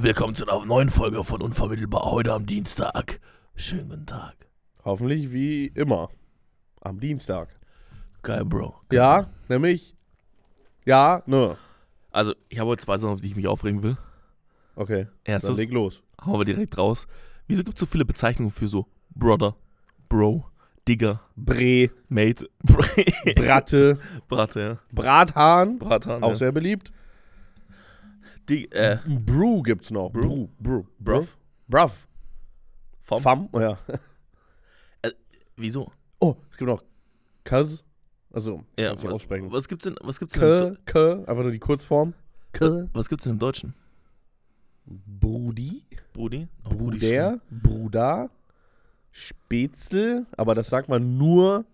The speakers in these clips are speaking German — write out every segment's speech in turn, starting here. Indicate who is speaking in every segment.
Speaker 1: Willkommen zu einer neuen Folge von Unvermittelbar heute am Dienstag. Schönen guten Tag.
Speaker 2: Hoffentlich wie immer. Am Dienstag.
Speaker 1: Geil, Bro.
Speaker 2: Ja, nämlich. Ja, ne.
Speaker 1: Also, ich habe heute zwei Sachen, auf die ich mich aufregen will.
Speaker 2: Okay. Dann
Speaker 1: Erstens,
Speaker 2: leg los.
Speaker 1: hauen wir direkt raus. Wieso gibt es so viele Bezeichnungen für so Brother, Bro, Digger,
Speaker 2: Bre,
Speaker 1: Mate,
Speaker 2: Bratte,
Speaker 1: Bratte, ja.
Speaker 2: Brathahn.
Speaker 1: Bratan,
Speaker 2: Auch
Speaker 1: ja.
Speaker 2: sehr beliebt.
Speaker 1: Dig, äh,
Speaker 2: Brew gibt's noch.
Speaker 1: Brew.
Speaker 2: Brew. Brew.
Speaker 1: Bruv.
Speaker 2: Bruv.
Speaker 1: Vom.
Speaker 2: Fam. Oh, ja.
Speaker 1: Wieso?
Speaker 2: Oh, es gibt noch Cuz. Also,
Speaker 1: Ja,
Speaker 2: kannst du
Speaker 1: wa-
Speaker 2: aussprechen.
Speaker 1: was gibt's denn, was gibt's denn, im,
Speaker 2: K, K, einfach nur die Kurzform. K.
Speaker 1: Was gibt's denn im Deutschen?
Speaker 2: Brudi.
Speaker 1: Brudi? Oh,
Speaker 2: Bruder. Bruder. Spätzle. Aber das sagt man nur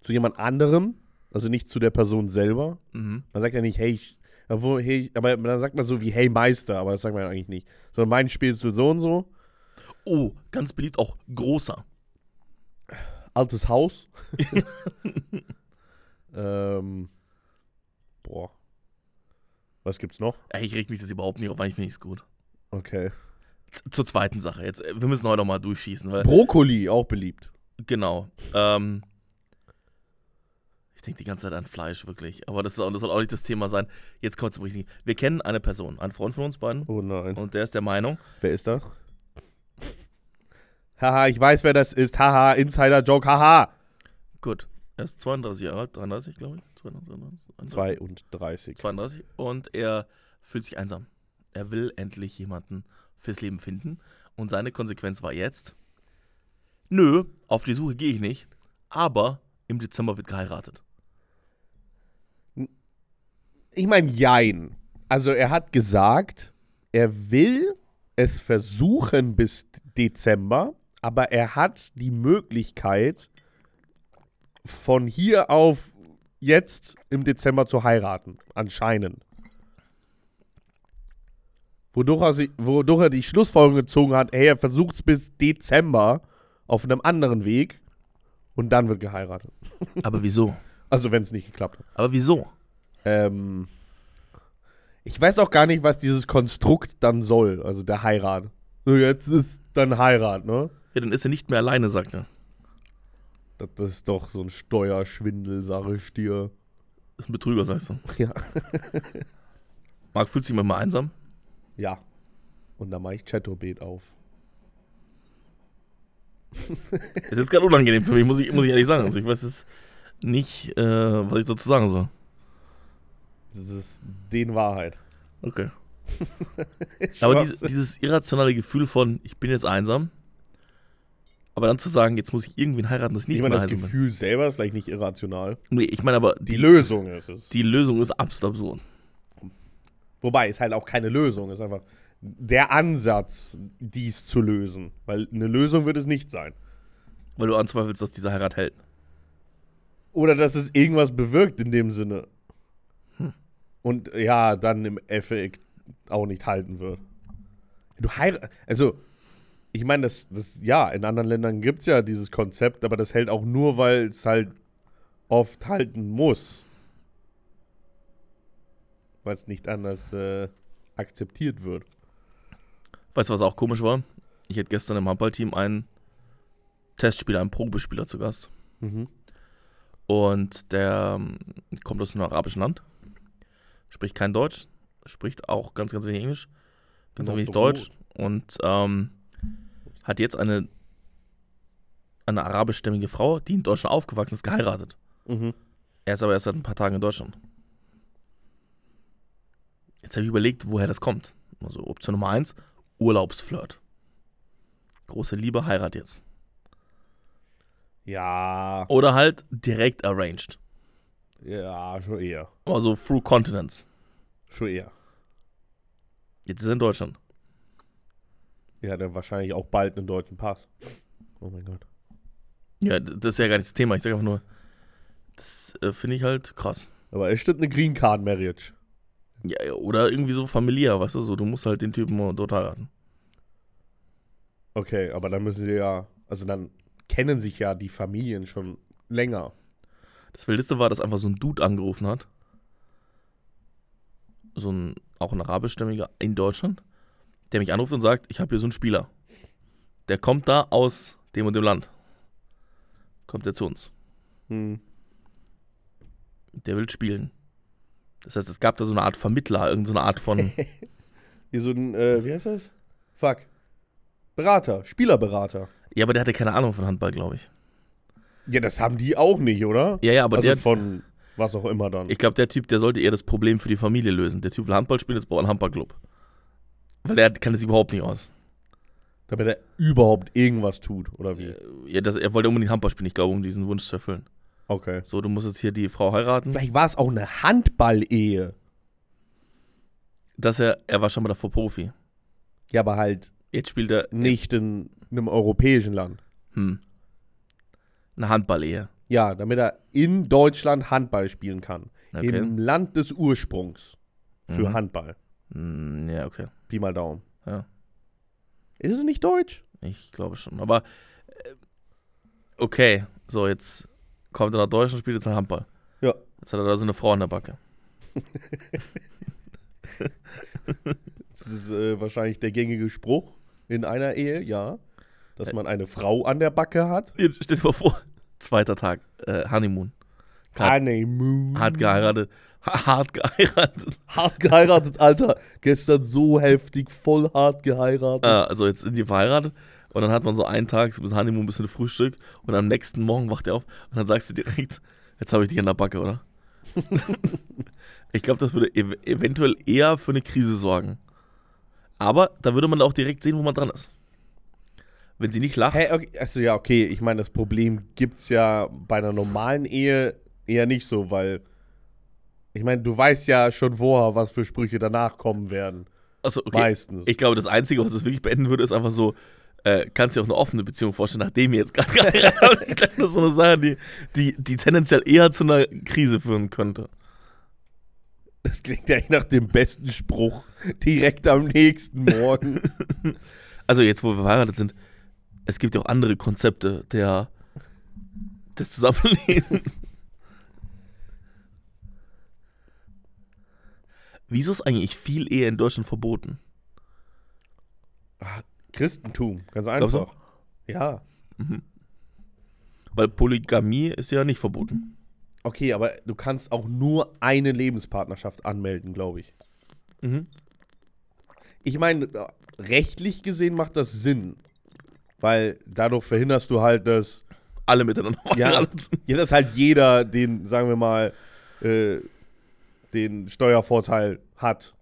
Speaker 2: zu jemand anderem. Also nicht zu der Person selber.
Speaker 1: Mhm.
Speaker 2: Man sagt ja nicht, hey, ich- obwohl, hey, aber dann sagt man so wie, hey Meister, aber das sagt man ja eigentlich nicht. Sondern mein Spätzle so und so.
Speaker 1: Oh, ganz beliebt auch großer.
Speaker 2: Altes Haus. ähm, boah. Was gibt's noch?
Speaker 1: Ich reg mich das überhaupt nicht auf, finde ich es gut.
Speaker 2: Okay.
Speaker 1: Z zur zweiten Sache. Jetzt, wir müssen heute noch mal durchschießen, weil
Speaker 2: Brokkoli, auch beliebt.
Speaker 1: Genau. Ähm, denke die ganze Zeit an Fleisch, wirklich. Aber das, ist auch, das soll auch nicht das Thema sein. Jetzt kommt es zum richtigen. Wir kennen eine Person, einen Freund von uns beiden.
Speaker 2: Oh nein.
Speaker 1: Und der ist der Meinung,
Speaker 2: Wer ist das? Haha, ich weiß, wer das ist. Haha, Insider-Joke, haha.
Speaker 1: gut, er ist 32 Jahre alt, 33, glaube ich. 32, 32,
Speaker 2: 32.
Speaker 1: 32. Und er fühlt sich einsam. Er will endlich jemanden fürs Leben finden. Und seine Konsequenz war jetzt: Nö, auf die Suche gehe ich nicht. Aber im Dezember wird geheiratet.
Speaker 2: Ich meine, jein. Also er hat gesagt, er will es versuchen bis Dezember, aber er hat die Möglichkeit, von hier auf jetzt im Dezember zu heiraten. Anscheinend. Wodurch er, sich, wodurch er die Schlussfolgerung gezogen hat, hey, er versucht es bis Dezember auf einem anderen Weg und dann wird geheiratet.
Speaker 1: Aber wieso?
Speaker 2: Also wenn es nicht geklappt hat.
Speaker 1: Aber wieso?
Speaker 2: Ähm, ich weiß auch gar nicht, was dieses Konstrukt dann soll, also der Heirat. So, jetzt ist dann Heirat, ne?
Speaker 1: Ja, dann ist er nicht mehr alleine, sagt er.
Speaker 2: Das, das ist doch so ein Steuerschwindel, sag ich dir.
Speaker 1: Das ist ein Betrüger, sagst du.
Speaker 2: Ja.
Speaker 1: Marc fühlt sich manchmal einsam.
Speaker 2: Ja. Und dann mache ich Chatobet auf.
Speaker 1: Ist jetzt gerade unangenehm für mich, muss ich, muss ich ehrlich sagen. Also ich weiß es nicht, äh, was ich dazu sagen soll.
Speaker 2: Das ist den Wahrheit.
Speaker 1: Okay. Aber dieses, dieses irrationale Gefühl von, ich bin jetzt einsam, aber dann zu sagen, jetzt muss ich irgendwen heiraten, das nicht
Speaker 2: ich meine, das
Speaker 1: bin.
Speaker 2: Gefühl selber ist vielleicht nicht irrational.
Speaker 1: Nee, ich meine aber,
Speaker 2: Die
Speaker 1: die,
Speaker 2: Lösung ist es.
Speaker 1: die Lösung ist absolut absurd.
Speaker 2: Wobei, ist halt auch keine Lösung. Ist einfach der Ansatz, dies zu lösen. Weil eine Lösung wird es nicht sein.
Speaker 1: Weil du anzweifelst, dass diese Heirat hält.
Speaker 2: Oder dass es irgendwas bewirkt in dem Sinne. Und ja, dann im Effekt auch nicht halten wird. Du heiratest. Also, ich meine, das, das, ja, in anderen Ländern gibt es ja dieses Konzept, aber das hält auch nur, weil es halt oft halten muss. Weil es nicht anders äh, akzeptiert wird.
Speaker 1: Weißt du, was auch komisch war? Ich hatte gestern im Handballteam einen Testspieler, einen Probespieler zu Gast.
Speaker 2: Mhm.
Speaker 1: Und der ähm, kommt aus einem arabischen Land, spricht kein Deutsch, spricht auch ganz, ganz wenig Englisch, ganz
Speaker 2: Noch
Speaker 1: wenig. Deutsch und ähm, hat jetzt eine, eine arabischstämmige Frau, die in Deutschland aufgewachsen ist, geheiratet.
Speaker 2: Mhm.
Speaker 1: Er ist aber erst seit ein paar Tagen in Deutschland. Jetzt habe ich überlegt, woher das kommt. Also Option Nummer eins, Urlaubsflirt. Große Liebe, Heirat jetzt.
Speaker 2: Ja,
Speaker 1: Oder halt direkt arranged.
Speaker 2: Ja, schon eher.
Speaker 1: Also through continents.
Speaker 2: Schon eher.
Speaker 1: Jetzt ist er in Deutschland.
Speaker 2: Ja, er wahrscheinlich auch bald einen deutschen Pass. Oh mein Gott.
Speaker 1: Ja, das ist ja gar nicht das Thema. Ich sage einfach nur, das äh, finde ich halt krass.
Speaker 2: Aber ist das eine Green Card Marriage?
Speaker 1: Ja, ja, oder irgendwie so familiär, weißt du, so, du musst halt den Typen dort heiraten.
Speaker 2: Okay, aber dann müssen sie ja, also dann kennen sich ja die Familien schon länger.
Speaker 1: Das Wildeste war, dass einfach so ein Dude angerufen hat. So ein, auch ein arabischstämmiger in Deutschland. der mich anruft und sagt, ich habe hier so einen Spieler. Der kommt da aus dem und dem Land. Kommt der zu uns.
Speaker 2: Hm.
Speaker 1: Der will spielen. Das heißt, es gab da so eine Art Vermittler, irgendeine so Art von.
Speaker 2: Wie so ein, äh, wie heißt das? Fuck. Berater, Spielerberater.
Speaker 1: ja, aber der hatte keine Ahnung von Handball, glaube ich.
Speaker 2: Ja, das haben die auch nicht, oder?
Speaker 1: Ja, ja, aber
Speaker 2: also
Speaker 1: der.
Speaker 2: von was auch immer dann.
Speaker 1: Ich glaube, der Typ, der sollte eher das Problem für die Familie lösen. Der Typ will Handball spielen, jetzt braucht er einen Handballclub. Weil der kann das überhaupt nicht aus.
Speaker 2: damit er überhaupt irgendwas tut, oder wie?
Speaker 1: Ja, das, er wollte unbedingt Handball spielen, ich glaube, um diesen Wunsch zu erfüllen.
Speaker 2: Okay.
Speaker 1: So, du musst jetzt hier die Frau heiraten.
Speaker 2: Vielleicht war es auch eine Handball-Ehe.
Speaker 1: Dass er, er war schon mal davor Profi.
Speaker 2: Ja, aber halt
Speaker 1: Jetzt spielt er
Speaker 2: nicht in einem europäischen Land.
Speaker 1: hm, eine Handball-Ehe.
Speaker 2: Ja, damit er in Deutschland Handball spielen kann.
Speaker 1: Okay.
Speaker 2: Im Land des Ursprungs für
Speaker 1: Mhm.
Speaker 2: Handball.
Speaker 1: Hm, ja, okay.
Speaker 2: Pi mal Daumen.
Speaker 1: Ja.
Speaker 2: Ist es nicht deutsch?
Speaker 1: Ich glaube schon. Aber äh, okay, so jetzt kommt er nach Deutschland und spielt jetzt einen Handball.
Speaker 2: Ja.
Speaker 1: Jetzt hat er da so eine Frau an der Backe.
Speaker 2: Das ist äh, wahrscheinlich der gängige Spruch in einer Ehe, ja. Dass man eine Frau an der Backe hat.
Speaker 1: Jetzt stell dir mal vor, zweiter Tag, äh, Honeymoon. Hart,
Speaker 2: Honeymoon.
Speaker 1: hart geheiratet. Ha- Hart geheiratet.
Speaker 2: Hart geheiratet, Alter. Gestern so heftig, voll hart geheiratet.
Speaker 1: Äh, also jetzt sind die verheiratet und dann hat man so einen Tag, so bis Honeymoon, ein bisschen Frühstück und am nächsten Morgen wacht er auf und dann sagst du direkt, jetzt habe ich dich an der Backe, oder? ich glaube, das würde ev eventuell eher für eine Krise sorgen. Aber da würde man auch direkt sehen, wo man dran ist. Wenn sie nicht lacht,
Speaker 2: Hä, okay, also ja, okay, ich meine, das Problem gibt's ja bei einer normalen Ehe eher nicht so, weil ich meine, du weißt ja schon vorher, was für Sprüche danach kommen werden.
Speaker 1: also okay,
Speaker 2: Meistens.
Speaker 1: ich glaube, das Einzige, was das wirklich beenden würde, ist einfach so, äh, kannst dir auch eine offene Beziehung vorstellen, nachdem ihr jetzt gerade geheiratet habt. Ich glaube, das ist so eine Sache, die, die, die tendenziell eher zu einer Krise führen könnte.
Speaker 2: Das klingt ja nach dem besten Spruch direkt am nächsten Morgen.
Speaker 1: Also jetzt, wo wir verheiratet sind, es gibt ja auch andere Konzepte der, des Zusammenlebens. Wieso ist eigentlich viel Ehe in Deutschland verboten?
Speaker 2: Christentum, ganz
Speaker 1: Glaubst du?
Speaker 2: einfach. Ja.
Speaker 1: Weil Polygamie ist ja nicht verboten.
Speaker 2: Okay, aber du kannst auch nur eine Lebenspartnerschaft anmelden, glaube ich.
Speaker 1: Mhm.
Speaker 2: Ich meine, rechtlich gesehen macht das Sinn. Weil dadurch verhinderst du halt, dass,
Speaker 1: Alle miteinander
Speaker 2: Ja. ja, dass halt jeder den, sagen wir mal, äh, den Steuervorteil hat.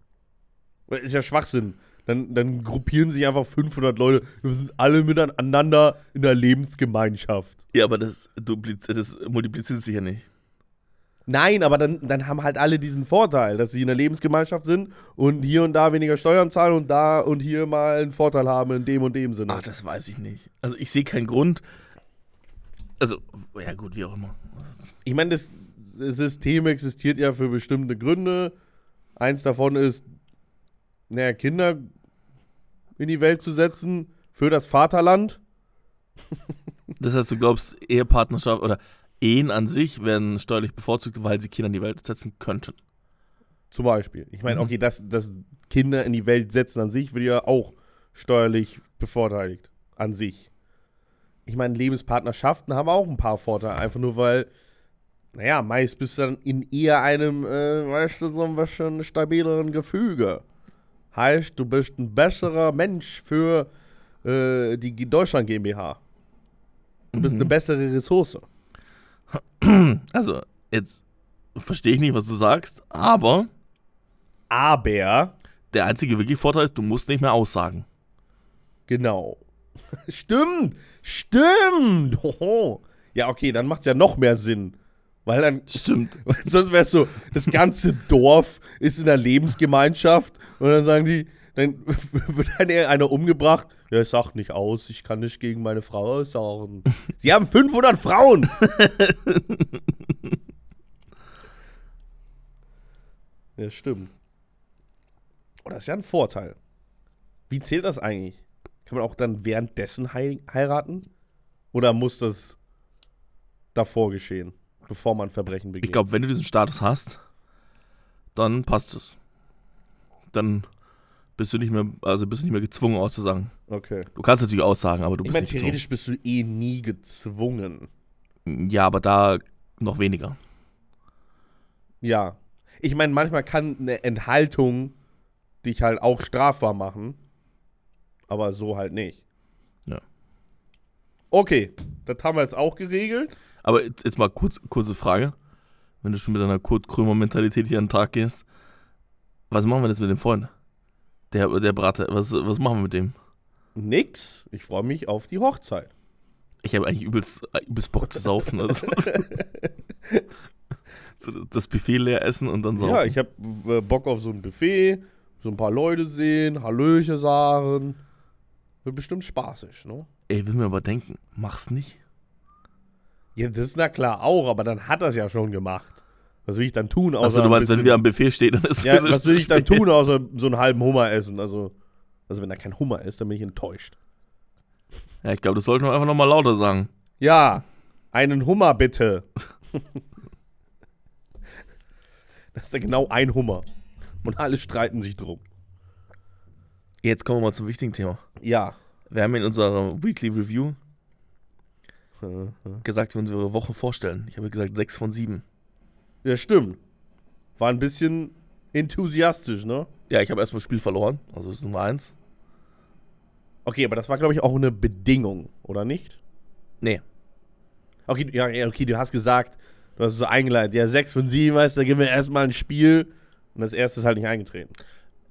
Speaker 2: Ist ja Schwachsinn. Dann, dann gruppieren sich einfach 500 Leute. Wir sind alle miteinander in der Lebensgemeinschaft.
Speaker 1: Ja, aber das, das multipliziert sich ja nicht.
Speaker 2: Nein, aber dann, dann haben halt alle diesen Vorteil, dass sie in der Lebensgemeinschaft sind und hier und da weniger Steuern zahlen und da und hier mal einen Vorteil haben in dem und dem Sinne.
Speaker 1: Ach, das weiß ich nicht. Also ich sehe keinen Grund. Also, ja gut, wie auch immer.
Speaker 2: ich meine, das, das System existiert ja für bestimmte Gründe. Eins davon ist, naja, Kinder in die Welt zu setzen für das Vaterland.
Speaker 1: Das heißt, du glaubst, Ehepartnerschaft oder Ehen an sich werden steuerlich bevorzugt, weil sie Kinder in die Welt setzen könnten.
Speaker 2: Zum Beispiel. Ich meine,
Speaker 1: Mhm.
Speaker 2: okay, dass, dass Kinder in die Welt setzen an sich wird ja auch steuerlich bevorteiligt. An sich. Ich meine, Lebenspartnerschaften haben auch ein paar Vorteile. Einfach nur, weil, naja, meist bist du dann in eher einem, äh, weißt du, so ein bisschen stabileren Gefüge. Heißt, du bist ein besserer Mensch für äh, die Deutschland GmbH. Du bist eine bessere Ressource.
Speaker 1: Also, jetzt verstehe ich nicht, was du sagst, aber
Speaker 2: Aber,
Speaker 1: der einzige wirklich Vorteil ist, du musst nicht mehr aussagen.
Speaker 2: Genau. Stimmt, stimmt. Hoho. Ja, okay, dann macht es ja noch mehr Sinn. Weil dann,
Speaker 1: Stimmt.
Speaker 2: weil sonst wäre es so, das ganze Dorf ist in der Lebensgemeinschaft und dann sagen die, dann wird dann einer umgebracht. Ja, ich sag nicht aus, ich kann nicht gegen meine Frau aussagen. Sie haben 500 Frauen. ja, stimmt. Oh, das ist ja ein Vorteil. Wie zählt das eigentlich? Kann man auch dann währenddessen hei heiraten? Oder muss das davor geschehen, bevor man Verbrechen begeht?
Speaker 1: Ich glaube, wenn du diesen Status hast, dann passt es. Dann bist du nicht mehr, also bist du nicht mehr gezwungen auszusagen.
Speaker 2: Okay.
Speaker 1: Du kannst natürlich aussagen, aber du
Speaker 2: Ich
Speaker 1: bist
Speaker 2: meine,
Speaker 1: nicht gezwungen.
Speaker 2: theoretisch bist du eh nie gezwungen.
Speaker 1: Ja, aber da noch weniger.
Speaker 2: Ja. Ich meine, manchmal kann eine Enthaltung dich halt auch strafbar machen. Aber so halt nicht.
Speaker 1: Ja.
Speaker 2: Okay, das haben wir jetzt auch geregelt.
Speaker 1: Aber jetzt, jetzt mal kurz, kurze Frage. Wenn du schon mit deiner Kurt Krömer-Mentalität hier an den Tag gehst, was machen wir jetzt mit dem Freund? Der, der Brater, was, was machen wir mit dem?
Speaker 2: Nix. Ich freue mich auf die Hochzeit.
Speaker 1: Ich habe eigentlich übelst, übelst Bock zu saufen. Also, so das Buffet leer essen und dann saufen.
Speaker 2: Ja, ich habe äh, Bock auf so ein Buffet, so ein paar Leute sehen, Hallöche sagen. Wird bestimmt spaßig, ne?
Speaker 1: Ey, will mir aber denken, mach's nicht.
Speaker 2: Ja, das ist na klar auch, aber dann hat er es ja schon gemacht. Was will ich dann tun? Außer
Speaker 1: Also du meinst,
Speaker 2: ein
Speaker 1: wenn wir am Buffet stehen, dann ist
Speaker 2: Ja,
Speaker 1: sowieso
Speaker 2: was will ich dann tun, außer so einen halben Hummer essen? Also, also wenn da kein Hummer ist, dann bin ich enttäuscht.
Speaker 1: Ja, ich glaube, das sollten wir einfach nochmal lauter sagen.
Speaker 2: Ja, einen Hummer bitte. das ist ja genau ein Hummer. Und alle streiten sich drum.
Speaker 1: Jetzt kommen wir mal zum wichtigen Thema.
Speaker 2: Ja.
Speaker 1: Wir haben in unserer Weekly Review gesagt, wie wir unsere Woche vorstellen. Ich habe gesagt 6 von 7.
Speaker 2: Ja, stimmt. War ein bisschen enthusiastisch, ne?
Speaker 1: Ja, ich habe erstmal das Spiel verloren. Also das ist Nummer 1.
Speaker 2: Okay, aber das war, glaube ich, auch eine Bedingung, oder nicht?
Speaker 1: Nee.
Speaker 2: Okay, ja, okay, du hast gesagt, du hast es so eingeleitet. Ja, 6 von 7, weißt du, da geben wir erstmal ein Spiel. Und das erste ist halt nicht eingetreten.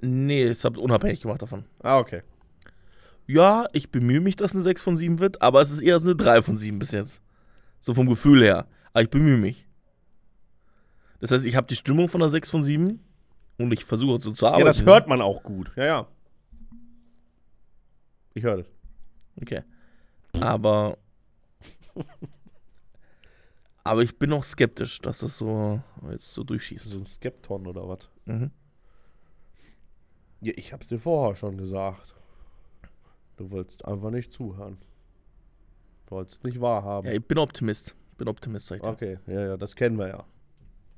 Speaker 1: Nee, das habt ihr unabhängig gemacht davon.
Speaker 2: Ah, okay.
Speaker 1: Ja, ich bemühe mich, dass eine 6 von 7 wird, aber es ist eher so eine 3 von 7 bis jetzt. So vom Gefühl her. Aber ich bemühe mich. Das heißt, ich habe die Stimmung von einer 6 von 7 und ich versuche so zu arbeiten.
Speaker 2: Ja, das hört man auch gut. Ja, ja. Ich höre das.
Speaker 1: Okay. Aber. aber ich bin noch skeptisch, dass das so jetzt so durchschießt.
Speaker 2: So ein Skepton oder was?
Speaker 1: Mhm.
Speaker 2: Ja, ich hab's dir vorher schon gesagt. Du wolltest einfach nicht zuhören. Du wolltest nicht wahrhaben.
Speaker 1: Ja, ich bin Optimist. Bin Optimist, sag ich dir.
Speaker 2: okay, ja, ja, das kennen wir ja.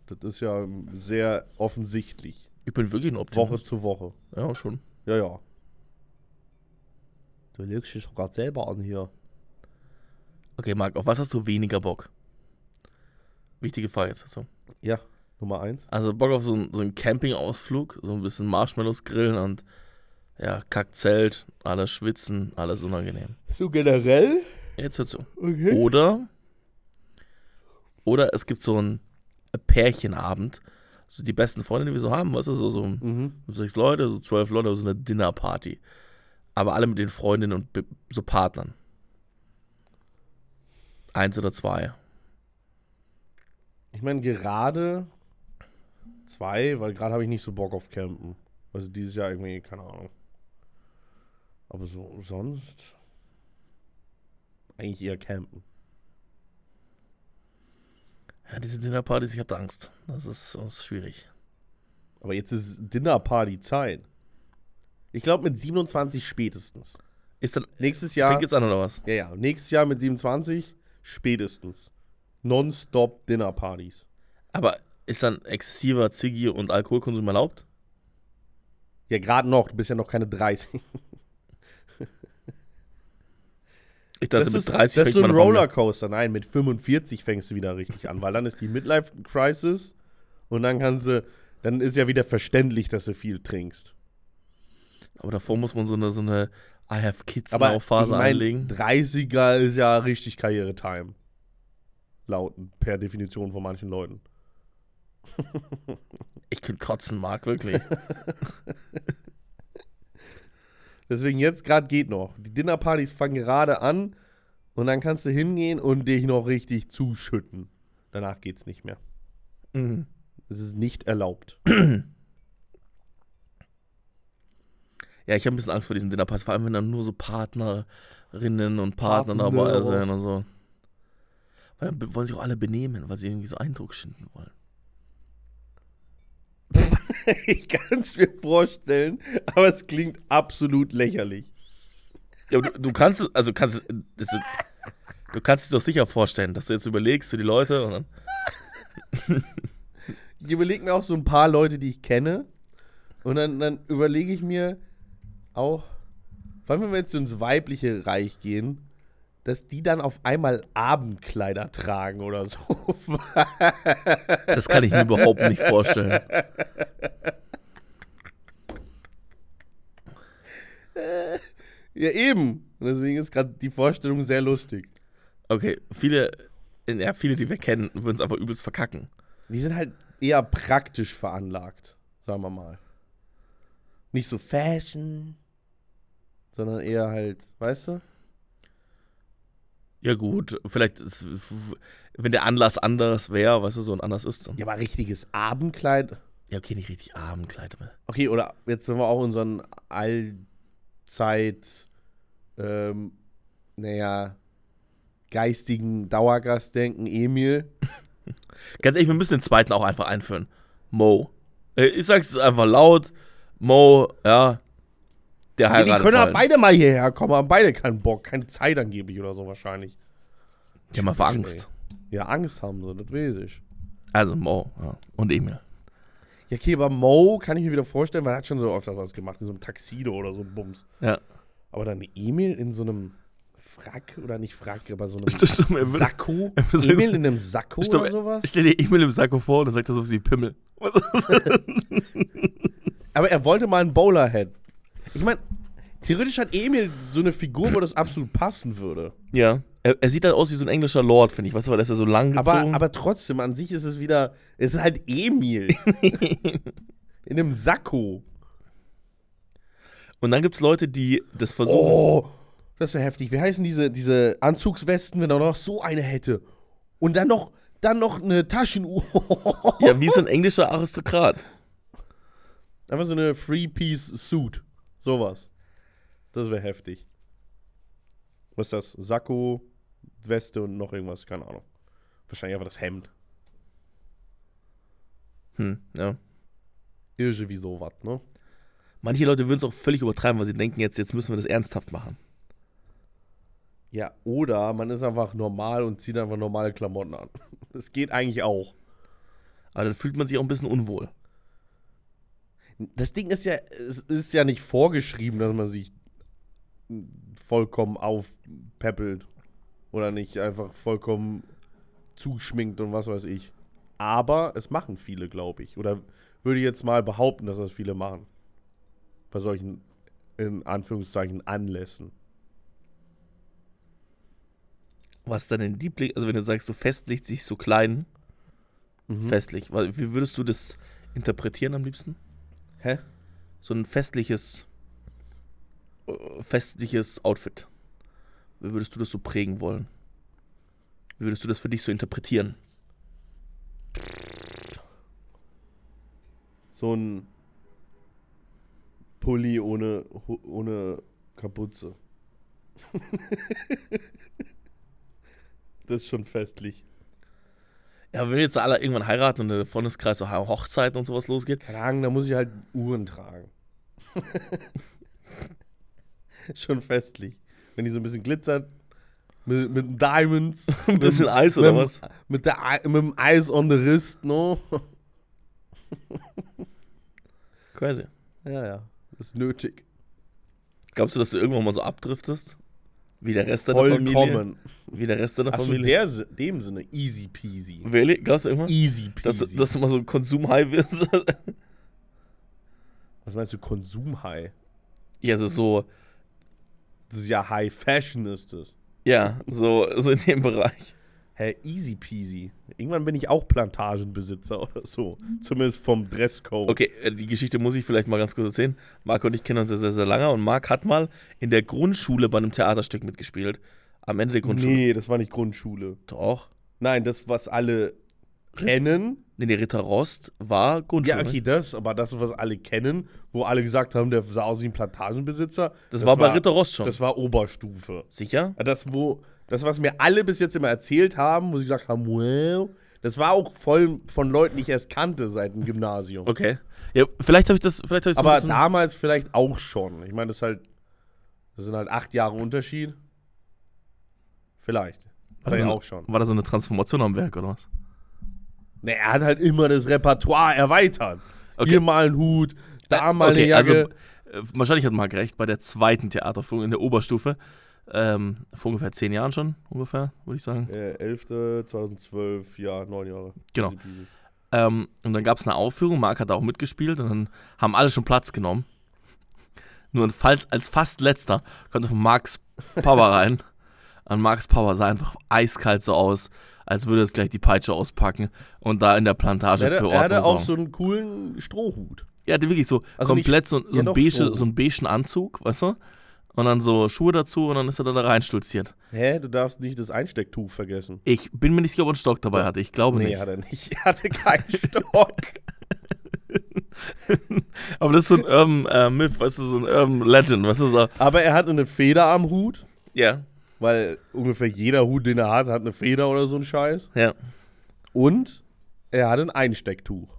Speaker 2: Das ist ja sehr offensichtlich.
Speaker 1: Ich bin wirklich ein Optimist.
Speaker 2: Woche zu Woche.
Speaker 1: Ja, schon.
Speaker 2: Ja, ja. Du legst dich doch gerade selber an hier.
Speaker 1: Okay, Marc, auf was hast du weniger Bock? Wichtige Frage jetzt dazu.
Speaker 2: Ja, Nummer eins.
Speaker 1: Also Bock auf so, einen- so einen Campingausflug, so ein bisschen Marshmallows grillen und ja, Kackzelt, alles schwitzen, alles unangenehm.
Speaker 2: So generell?
Speaker 1: Jetzt hör zu.
Speaker 2: Okay.
Speaker 1: Oder, oder es gibt so einen Pärchenabend, so die besten Freunde, die wir so haben, weißt du, so, so
Speaker 2: Mhm.
Speaker 1: sechs Leute, so zwölf Leute, so eine Dinnerparty. Aber alle mit den Freundinnen und so Partnern. Eins oder zwei.
Speaker 2: Ich meine, gerade zwei, weil gerade habe ich nicht so Bock auf Campen. Also dieses Jahr irgendwie, keine Ahnung. Aber so sonst eigentlich eher campen.
Speaker 1: Ja, diese Dinnerpartys, ich hab da Angst. Das ist, das ist schwierig.
Speaker 2: Aber jetzt ist Dinnerparty-Zeit. Ich glaube mit 27 spätestens.
Speaker 1: Ist dann,
Speaker 2: Nächstes
Speaker 1: fängt
Speaker 2: Jahr.
Speaker 1: jetzt an oder was?
Speaker 2: Ja, ja. Nächstes Jahr mit 27 spätestens. Nonstop Dinnerpartys.
Speaker 1: Aber ist dann exzessiver Ziggy und Alkoholkonsum erlaubt?
Speaker 2: Ja, gerade noch. Du bist ja noch keine 30.
Speaker 1: Ich dachte,
Speaker 2: Das
Speaker 1: mit
Speaker 2: ist,
Speaker 1: 30
Speaker 2: das ist so ein
Speaker 1: an.
Speaker 2: Rollercoaster. Nein, mit 45 fängst du wieder richtig an, weil dann ist die Midlife-Crisis und dann kannst du, dann ist ja wieder verständlich, dass du viel trinkst.
Speaker 1: Aber davor muss man so eine, so eine I have kids
Speaker 2: Aber
Speaker 1: now Phase
Speaker 2: ich mein,
Speaker 1: einlegen.
Speaker 2: 30er ist ja richtig Karriere-Time. Laut, per Definition von manchen Leuten.
Speaker 1: Ich könnte kotzen, Marc, wirklich.
Speaker 2: Deswegen jetzt gerade geht noch. Die Dinnerpartys fangen gerade an und dann kannst du hingehen und dich noch richtig zuschütten. Danach geht's nicht mehr.
Speaker 1: mhm.
Speaker 2: Es ist nicht erlaubt.
Speaker 1: Ja, ich habe ein bisschen Angst vor diesen Dinnerpartys, vor allem wenn dann nur so Partnerinnen und Partner
Speaker 2: Partner.
Speaker 1: dabei sind und so. Weil dann wollen sich auch alle benehmen, weil sie irgendwie so Eindruck schinden wollen.
Speaker 2: ich kann es mir vorstellen, aber es klingt absolut lächerlich.
Speaker 1: Ja, du, du kannst, es- also kannst, das, du kannst es doch sicher vorstellen, dass du jetzt überlegst für die Leute und dann,
Speaker 2: Ich überlege mir auch so ein paar Leute, die ich kenne. Und dann, dann überlege ich mir, auch, vor allem wenn wir jetzt ins weibliche Reich gehen, dass die dann auf einmal Abendkleider tragen oder so.
Speaker 1: Das kann ich mir überhaupt nicht vorstellen.
Speaker 2: ja, eben. Deswegen ist gerade die Vorstellung sehr lustig.
Speaker 1: Okay, viele, ja, viele, die wir kennen, würden es aber übelst verkacken.
Speaker 2: Die sind halt eher praktisch veranlagt, sagen wir mal. Nicht so Fashion, sondern eher halt, weißt du?
Speaker 1: Ja, gut, vielleicht, ist, wenn der Anlass anders wäre, weißt du, so ein anders ist. Dann.
Speaker 2: Ja, aber richtiges Abendkleid.
Speaker 1: Ja, okay, nicht richtig Abendkleid. Aber.
Speaker 2: Okay, oder jetzt sind wir auch unseren Allzeit, ähm, naja, geistigen Dauergast denken, Emil.
Speaker 1: Ganz ehrlich, wir müssen den zweiten auch einfach einführen. Mo. Äh, Ich sag's einfach laut. Mo, ja. Der
Speaker 2: Ja,
Speaker 1: heiratet
Speaker 2: die können ja
Speaker 1: bald.
Speaker 2: beide mal hierher kommen, haben beide keinen Bock, keine Zeit angeblich oder so wahrscheinlich.
Speaker 1: Die haben einfach Angst.
Speaker 2: Ja, Angst haben sie, das weiß ich.
Speaker 1: Also Mo ja. und Emil.
Speaker 2: Ja, okay, aber Mo kann ich mir wieder vorstellen, weil er hat schon so öfter was gemacht, in so einem Taxido oder so Bums.
Speaker 1: Ja.
Speaker 2: Aber dann Emil in so einem Frack oder nicht Frack, aber so einem
Speaker 1: Stimmt,
Speaker 2: Sakko? Emil in einem Sakko
Speaker 1: Stimmt,
Speaker 2: oder sowas?
Speaker 1: Stell dir Emil im Sakko vor und dann sagt er sowas wie Pimmel.
Speaker 2: Aber er wollte mal einen Bowlerhead. Ich meine, theoretisch hat Emil so eine Figur, wo das absolut passen würde.
Speaker 1: ja. Er, er sieht dann aus wie so ein englischer Lord, finde ich. Weißt du, weil er ist ja so lang
Speaker 2: Aber,
Speaker 1: gezogen.
Speaker 2: aber trotzdem, an sich ist es wieder, es ist halt Emil. in einem Sakko.
Speaker 1: und dann gibt es Leute, die das versuchen.
Speaker 2: Oh, das wäre heftig. Wie heißen diese, diese Anzugswesten, wenn er noch so eine hätte? Und dann noch, dann noch eine Taschenuhr.
Speaker 1: Ja, wie so ein englischer Aristokrat.
Speaker 2: Einfach so eine Three-Piece-Suit. Sowas. Das wäre heftig. Was ist das? Sakko, Weste und noch irgendwas, keine Ahnung. Wahrscheinlich einfach das Hemd.
Speaker 1: Hm, ja.
Speaker 2: Irgendwie sowas, ne?
Speaker 1: Manche Leute würden es auch völlig übertreiben, weil sie denken, jetzt, jetzt müssen wir das ernsthaft machen.
Speaker 2: Ja, oder man ist einfach normal und zieht einfach normale Klamotten an. Das geht eigentlich auch.
Speaker 1: Aber dann fühlt man sich auch ein bisschen unwohl.
Speaker 2: Das Ding ist ja, es ist ja nicht vorgeschrieben, dass man sich vollkommen aufpeppelt. Oder nicht einfach vollkommen zuschminkt und was weiß ich. Aber es machen viele, glaube ich. Oder würde ich jetzt mal behaupten, dass das viele machen. Bei solchen, in Anführungszeichen, Anlässen.
Speaker 1: Was dann dein Liebling? Also, wenn du sagst, so festlich sich so klein,
Speaker 2: Mhm.
Speaker 1: festlich. Wie würdest du das interpretieren am liebsten?
Speaker 2: Hä?
Speaker 1: So ein festliches, äh, festliches Outfit. Wie würdest du das so prägen wollen? Wie würdest du das für dich so interpretieren?
Speaker 2: So ein Pulli ohne, ohne Kapuze. das ist schon festlich.
Speaker 1: Ja, wenn wir jetzt alle irgendwann heiraten und der Freundeskreis so Hochzeiten und sowas losgeht,
Speaker 2: Keine Ahnung, da muss ich halt Uhren tragen. schon festlich. Wenn die so ein bisschen glitzert, mit, mit Diamonds.
Speaker 1: ein bisschen
Speaker 2: mit,
Speaker 1: Eis oder
Speaker 2: mit,
Speaker 1: was?
Speaker 2: Mit, der, mit dem Eis on the wrist, no?
Speaker 1: Crazy.
Speaker 2: Ja, ja. Das ist nötig.
Speaker 1: Glaubst du, dass du irgendwann mal so abdriftest? Wie der Rest deiner Familie?
Speaker 2: Vollkommen.
Speaker 1: Wie der Rest deiner
Speaker 2: Achso,
Speaker 1: Familie?
Speaker 2: der, Si- dem Sinne, easy peasy.
Speaker 1: Really? Glaubst du irgendwann?
Speaker 2: Easy
Speaker 1: Dass,
Speaker 2: peasy.
Speaker 1: dass du mal so ein Konsum-High wirst?
Speaker 2: Was meinst du, Konsum-High?
Speaker 1: ja, also so,
Speaker 2: Das ist ja High Fashion, ist das.
Speaker 1: ja, so, so in dem Bereich.
Speaker 2: Hä, easy peasy. Irgendwann bin ich auch Plantagenbesitzer oder so. Zumindest vom Dresscode.
Speaker 1: Okay, äh, die Geschichte muss ich vielleicht mal ganz kurz erzählen. Marc und ich kennen uns ja sehr, sehr lange und Marc hat mal in der Grundschule bei einem Theaterstück mitgespielt. Am Ende der Grundschule.
Speaker 2: Nee, das war nicht Grundschule.
Speaker 1: Doch.
Speaker 2: Nein, das, was alle kennen.
Speaker 1: Nee, der Ritter Rost war Grundschule.
Speaker 2: Ja, okay, das, aber das, was alle kennen, wo alle gesagt haben, der sah aus wie ein Plantagenbesitzer.
Speaker 1: Das, war bei Ritter Rost schon.
Speaker 2: Das war Oberstufe.
Speaker 1: Sicher?
Speaker 2: Das, wo, das, was mir alle bis jetzt immer erzählt haben, wo sie gesagt haben, wow, das war auch voll von Leuten, die ich erst kannte seit dem Gymnasium.
Speaker 1: Okay. Ja, vielleicht habe ich das, vielleicht habe ich so ein
Speaker 2: Aber
Speaker 1: bisschen-
Speaker 2: damals vielleicht auch schon. Ich meine, das ist halt, das sind halt acht Jahre Unterschied. Vielleicht.
Speaker 1: war,
Speaker 2: Vielleicht
Speaker 1: so,
Speaker 2: auch schon.
Speaker 1: war da so eine Transformation am Werk oder was?
Speaker 2: Ne, er hat halt immer das Repertoire erweitert.
Speaker 1: Okay.
Speaker 2: Hier mal ein Hut, da mal
Speaker 1: okay,
Speaker 2: eine Jacke.
Speaker 1: also äh, wahrscheinlich hat Marc recht, bei der zweiten Theaterführung in der Oberstufe, ähm, vor ungefähr zehn Jahren schon, ungefähr, würde ich sagen.
Speaker 2: Äh, 11. 2012, ja, neun Jahre.
Speaker 1: Genau.
Speaker 2: Easy.
Speaker 1: Ähm, und dann gab es eine Aufführung, Marc hat da auch mitgespielt und dann haben alle schon Platz genommen. Nur als fast letzter konnte von Marks Papa rein. Und Marks Papa sah einfach eiskalt so aus, als würde es gleich die Peitsche auspacken und da in der Plantage
Speaker 2: Er hatte,
Speaker 1: für
Speaker 2: er hatte
Speaker 1: Ordnung
Speaker 2: auch so einen coolen Strohhut.
Speaker 1: Ja, der wirklich so
Speaker 2: Also
Speaker 1: komplett so, so,
Speaker 2: ja,
Speaker 1: ein
Speaker 2: doch,
Speaker 1: beige,
Speaker 2: so.
Speaker 1: so einen beigen Anzug, weißt du? Und dann so Schuhe dazu und dann ist er da, da reinstolziert.
Speaker 2: Hä, du darfst nicht das Einstecktuch vergessen.
Speaker 1: Ich bin mir nicht sicher, ob er einen Stock dabei hatte. Ich glaube
Speaker 2: nee,
Speaker 1: nicht.
Speaker 2: hat er nicht. Er hatte keinen Stock.
Speaker 1: Aber das ist so ein Urban äh, Myth, weißt du, so ein Urban Legend, weißt du, so.
Speaker 2: Aber er hatte eine Feder am Hut,
Speaker 1: Ja,
Speaker 2: weil ungefähr jeder Hut, den er hat, hat eine Feder oder so ein Scheiß.
Speaker 1: ja.
Speaker 2: Und er hatte ein Einstecktuch.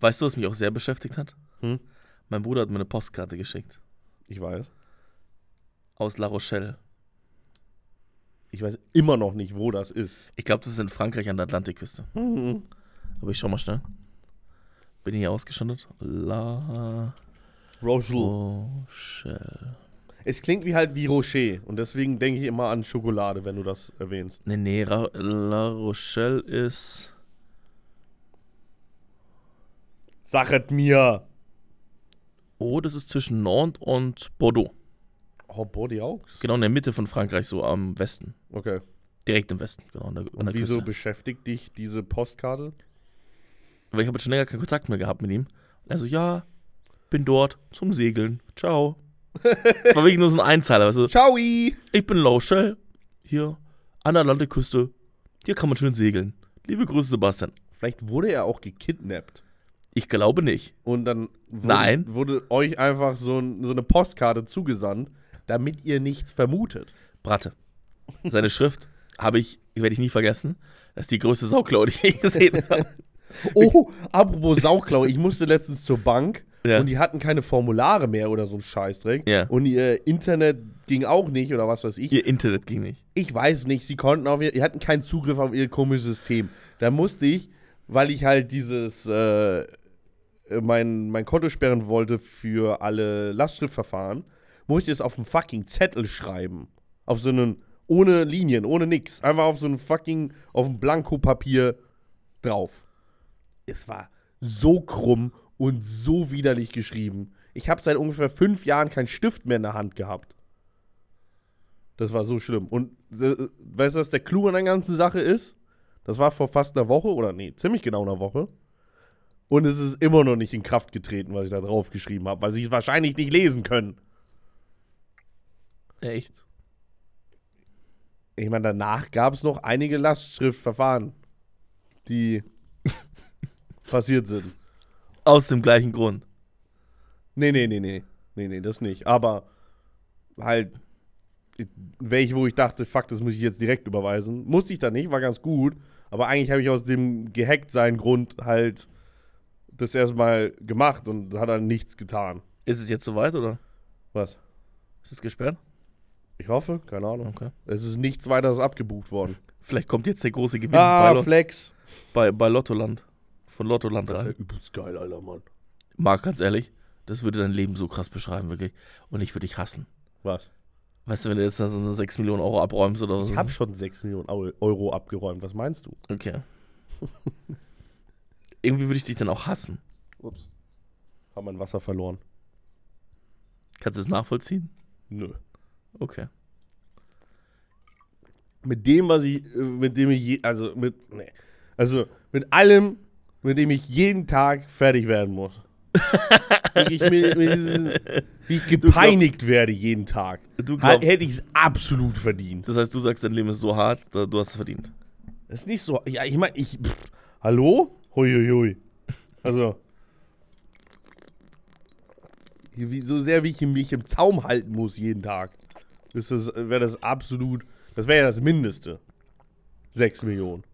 Speaker 1: Weißt du, was mich auch sehr beschäftigt hat?
Speaker 2: Hm?
Speaker 1: Mein Bruder hat mir eine Postkarte geschickt.
Speaker 2: Ich weiß.
Speaker 1: Aus La Rochelle.
Speaker 2: Ich weiß immer noch nicht, wo das ist.
Speaker 1: Ich glaube, das ist in Frankreich an der Atlantikküste.
Speaker 2: Mhm.
Speaker 1: Aber ich schau mal schnell. Bin ich hier ausgestattet? La
Speaker 2: Rochelle.
Speaker 1: Rochelle.
Speaker 2: Es klingt wie halt wie Rocher und deswegen denke ich immer an Schokolade, wenn du das erwähnst.
Speaker 1: Nee, nee, Ra La Rochelle ist.
Speaker 2: Sachet mir.
Speaker 1: Oh, das ist zwischen Nantes und Bordeaux.
Speaker 2: Oh, Body Aux.
Speaker 1: Genau in der Mitte von Frankreich, so am Westen.
Speaker 2: Okay.
Speaker 1: Direkt im Westen, genau. An der,
Speaker 2: Und wieso
Speaker 1: Küste.
Speaker 2: beschäftigt dich diese Postkarte?
Speaker 1: Weil ich habe jetzt schon länger keinen Kontakt mehr gehabt mit ihm. Und er so, ja, bin dort zum Segeln. Ciao. Es war wirklich nur so ein Einzeiler. Du,
Speaker 2: Ciao!
Speaker 1: ich bin La Rochelle, hier an der Atlantikküste. Hier kann man schön segeln. Liebe Grüße, Sebastian.
Speaker 2: Vielleicht wurde er auch gekidnappt.
Speaker 1: Ich glaube nicht.
Speaker 2: Und dann wurde,
Speaker 1: Nein.
Speaker 2: wurde euch einfach so, ein, so eine Postkarte zugesandt, damit ihr nichts vermutet.
Speaker 1: Bratte. Seine Schrift habe ich, werde ich nie vergessen. Das ist die größte Sauklau, die ich je gesehen habe.
Speaker 2: Oh, apropos Sauklau, ich musste letztens zur Bank
Speaker 1: Ja.
Speaker 2: und die hatten keine Formulare mehr oder so ein Scheißdreck.
Speaker 1: Ja.
Speaker 2: Und ihr Internet ging auch nicht oder was weiß ich.
Speaker 1: Ihr Internet ging nicht.
Speaker 2: Ich weiß nicht, sie konnten auf ihr, die hatten keinen Zugriff auf ihr komisches System. Da musste ich, weil ich halt dieses, äh, mein, mein Konto sperren wollte für alle Lastschriftverfahren, musste ich es auf einen fucking Zettel schreiben. Auf so einen, ohne Linien, ohne nix. Einfach auf so einen fucking, auf ein Blankopapier drauf. Es war so krumm und so widerlich geschrieben. Ich habe seit ungefähr fünf Jahren keinen Stift mehr in der Hand gehabt. Das war so schlimm. Und äh, weißt du, was der Clou an der ganzen Sache ist? Das war vor fast einer Woche, oder nee, ziemlich genau einer Woche. Und es ist immer noch nicht in Kraft getreten, was ich da drauf geschrieben habe, weil sie es wahrscheinlich nicht lesen können.
Speaker 1: Echt?
Speaker 2: Ich meine, danach gab es noch einige Lastschriftverfahren, die passiert sind.
Speaker 1: Aus dem gleichen Grund.
Speaker 2: Nee, nee, nee, nee. Nee, nee, das nicht. Aber halt, welche, wo ich dachte, fuck, das muss ich jetzt direkt überweisen. Musste ich da nicht, war ganz gut. Aber eigentlich habe ich aus dem gehackt sein Grund halt das erstmal gemacht und hat dann nichts getan.
Speaker 1: Ist es jetzt soweit oder?
Speaker 2: Was?
Speaker 1: Ist es gesperrt?
Speaker 2: Ich hoffe, keine Ahnung.
Speaker 1: Okay.
Speaker 2: Es ist nichts weiteres abgebucht worden.
Speaker 1: Vielleicht kommt jetzt der große Gewinn
Speaker 2: Ah,
Speaker 1: bei, Lot
Speaker 2: Flex.
Speaker 1: bei, bei Lottoland. Von Lottoland
Speaker 2: Das übelst geil, Alter, Mann.
Speaker 1: Marc, ganz ehrlich, das würde dein Leben so krass beschreiben, wirklich. Und ich würde dich hassen.
Speaker 2: Was?
Speaker 1: Weißt du, wenn du jetzt da so eine 6 Millionen Euro abräumst oder so.
Speaker 2: Ich habe schon 6 Millionen Euro abgeräumt. Was meinst du?
Speaker 1: Okay. Irgendwie würde ich dich dann auch hassen.
Speaker 2: Ups. Hab mein Wasser verloren.
Speaker 1: Kannst du es nachvollziehen?
Speaker 2: Nö.
Speaker 1: Okay.
Speaker 2: mit dem, was ich, äh, mit dem ich, je, also mit, nee, also mit allem, mit dem ich jeden Tag fertig werden muss. Wirklich mit, mit diesen, wie ich gepeinigt werde jeden Tag.
Speaker 1: Du glaubst,
Speaker 2: Hätte ich es absolut verdient.
Speaker 1: das heißt, du sagst, dein Leben ist so hart, du hast es verdient.
Speaker 2: Das ist nicht so, ja, ich meine, ich, pff, hallo? Huiuiui. Also, wie, so sehr wie ich mich im Zaum halten muss jeden Tag, ist das, wäre das absolut, das wäre ja das Mindeste. 6 Millionen.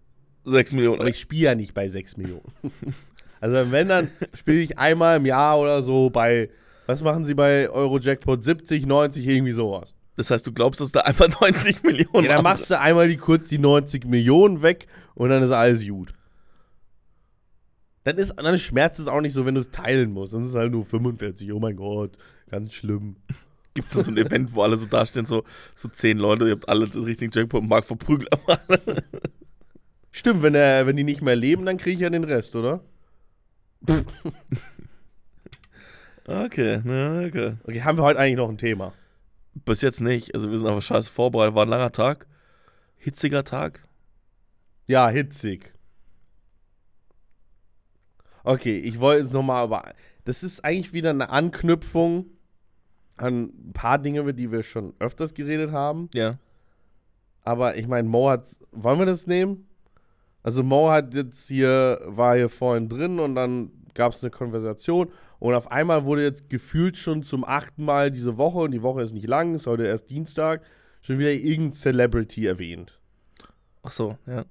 Speaker 1: 6 Millionen.
Speaker 2: Aber ich spiele ja nicht bei 6 Millionen. Also wenn, dann spiele ich einmal im Jahr oder so bei, was machen sie bei Eurojackpot? 70, 90, irgendwie sowas.
Speaker 1: Das heißt, du glaubst, dass da einfach 90 Millionen
Speaker 2: Ja, dann machst du einmal die, kurz die 90 Millionen weg und dann ist alles gut. Dann, ist, dann schmerzt es auch nicht so, wenn du es teilen musst. Dann ist es halt nur 45. Oh mein Gott, Ganz schlimm.
Speaker 1: Gibt es so ein Event, wo alle so dastehen, so, so zehn Leute, ihr habt alle den richtigen Jackpot und Marc verprügelt aber
Speaker 2: Stimmt, wenn, er, wenn die nicht mehr leben, dann kriege ich ja den Rest, oder?
Speaker 1: Okay, ja, okay.
Speaker 2: Okay, haben wir heute eigentlich noch ein Thema?
Speaker 1: Bis jetzt nicht. Also wir sind aber scheiße vorbereitet. War ein langer Tag. Hitziger Tag.
Speaker 2: Ja, hitzig. Okay, ich wollte jetzt nochmal, aber das ist eigentlich wieder eine Anknüpfung an ein paar Dinge, über die wir schon öfters geredet haben.
Speaker 1: Ja.
Speaker 2: Aber ich meine, Mo hat. Wollen wir das nehmen? Also Mo hat jetzt hier, war hier vorhin drin und dann gab es eine Konversation und auf einmal wurde jetzt gefühlt schon zum achten Mal diese Woche, und die Woche ist nicht lang, ist heute erst Dienstag, schon wieder irgendein Celebrity erwähnt.
Speaker 1: Ach so, ja.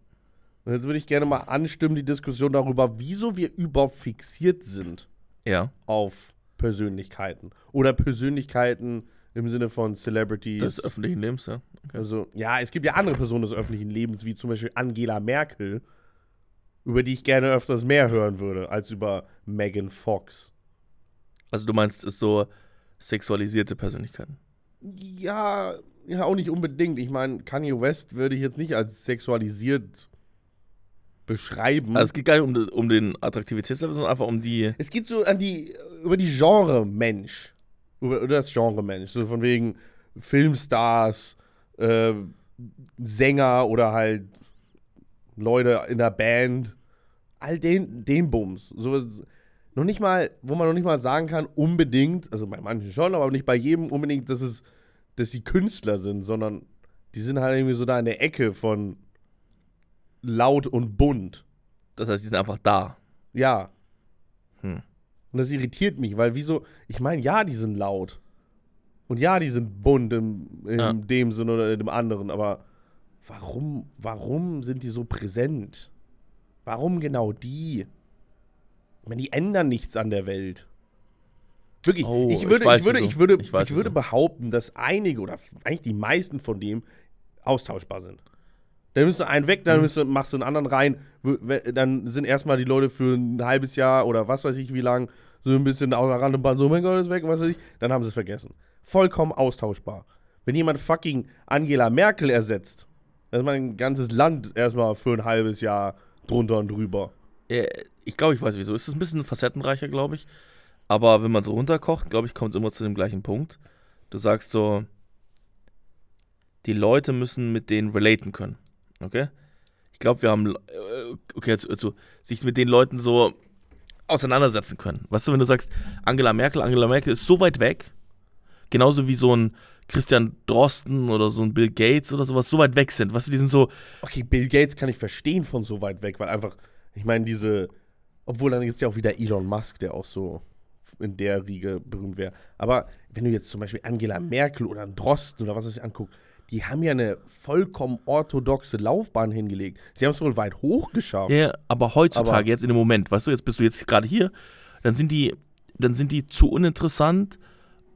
Speaker 2: Und jetzt würde ich gerne mal anstimmen, die Diskussion darüber, wieso wir überhaupt fixiert sind
Speaker 1: Ja.
Speaker 2: auf Persönlichkeiten. Oder Persönlichkeiten im Sinne von Celebrities.
Speaker 1: Des öffentlichen Lebens, ja.
Speaker 2: Also, ja, es gibt ja andere Personen des öffentlichen Lebens, wie zum Beispiel Angela Merkel, über die ich gerne öfters mehr hören würde, als über Megan Fox.
Speaker 1: Also du meinst, es so sexualisierte Persönlichkeiten.
Speaker 2: Ja, ja, auch nicht unbedingt. Ich meine, Kanye West würde ich jetzt nicht als sexualisiert beschreiben.
Speaker 1: Also es geht gar nicht um, um den Attraktivitätslevel, sondern einfach um die.
Speaker 2: es geht so an die, über die Genre Mensch. Über, über das Genre Mensch. So von wegen Filmstars, äh, Sänger oder halt Leute in der Band. All den, den Bums. So, noch nicht mal, wo man noch nicht mal sagen kann, unbedingt, also bei manchen schon, aber nicht bei jedem unbedingt, dass es, dass sie Künstler sind, sondern die sind halt irgendwie so da in der Ecke von laut und bunt.
Speaker 1: Das heißt, die sind einfach da.
Speaker 2: Ja.
Speaker 1: Hm.
Speaker 2: Und das irritiert mich, weil wieso, ich meine, ja, die sind laut. Und ja, die sind bunt in
Speaker 1: Ja.
Speaker 2: dem Sinne oder in dem anderen, aber warum, warum sind die so präsent? Warum genau die? Ich meine, die ändern nichts an der Welt. Wirklich,
Speaker 1: Oh,
Speaker 2: ich
Speaker 1: ich
Speaker 2: würde, ich,
Speaker 1: weiß,
Speaker 2: würde,
Speaker 1: wieso.
Speaker 2: ich würde,
Speaker 1: Ich weiß,
Speaker 2: ich würde behaupten, dass einige oder eigentlich die meisten von dem austauschbar sind. Dann nimmst du einen weg, dann
Speaker 1: Mhm.
Speaker 2: du, machst du einen anderen rein. Dann sind erstmal die Leute für ein halbes Jahr oder was weiß ich wie lang so ein bisschen außer Rand und Band, so, oh mein Gott, ist weg, was weiß ich. Dann haben sie es vergessen. Vollkommen austauschbar. Wenn jemand fucking Angela Merkel ersetzt, dann ist mein ganzes Land erstmal für ein halbes Jahr drunter und drüber.
Speaker 1: Ich glaube, ich weiß wieso. Es ist ein bisschen facettenreicher, glaube ich. Aber wenn man so runterkocht, glaube ich, kommt es immer zu dem gleichen Punkt. Du sagst so, die Leute müssen mit denen relaten können. Okay? Ich glaube, wir haben, äh, okay, also, also, sich mit den Leuten so auseinandersetzen können. Weißt du, wenn du sagst, Angela Merkel, Angela Merkel ist so weit weg, genauso wie so ein Christian Drosten oder so ein Bill Gates oder sowas, so weit weg sind. Weißt du, die sind so,
Speaker 2: Okay, Bill Gates kann ich verstehen von so weit weg, weil einfach, ich meine, diese, obwohl dann gibt es ja auch wieder Elon Musk, der auch so in der Riege berühmt wäre. Aber wenn du jetzt zum Beispiel Angela Merkel oder einen Drosten oder was es sich anguckt, die haben ja eine vollkommen orthodoxe Laufbahn hingelegt. Sie haben es wohl weit hoch geschafft.
Speaker 1: Ja, aber heutzutage,
Speaker 2: Aber-
Speaker 1: jetzt in dem Moment, weißt du, jetzt bist du jetzt gerade hier, dann sind die, dann sind die zu uninteressant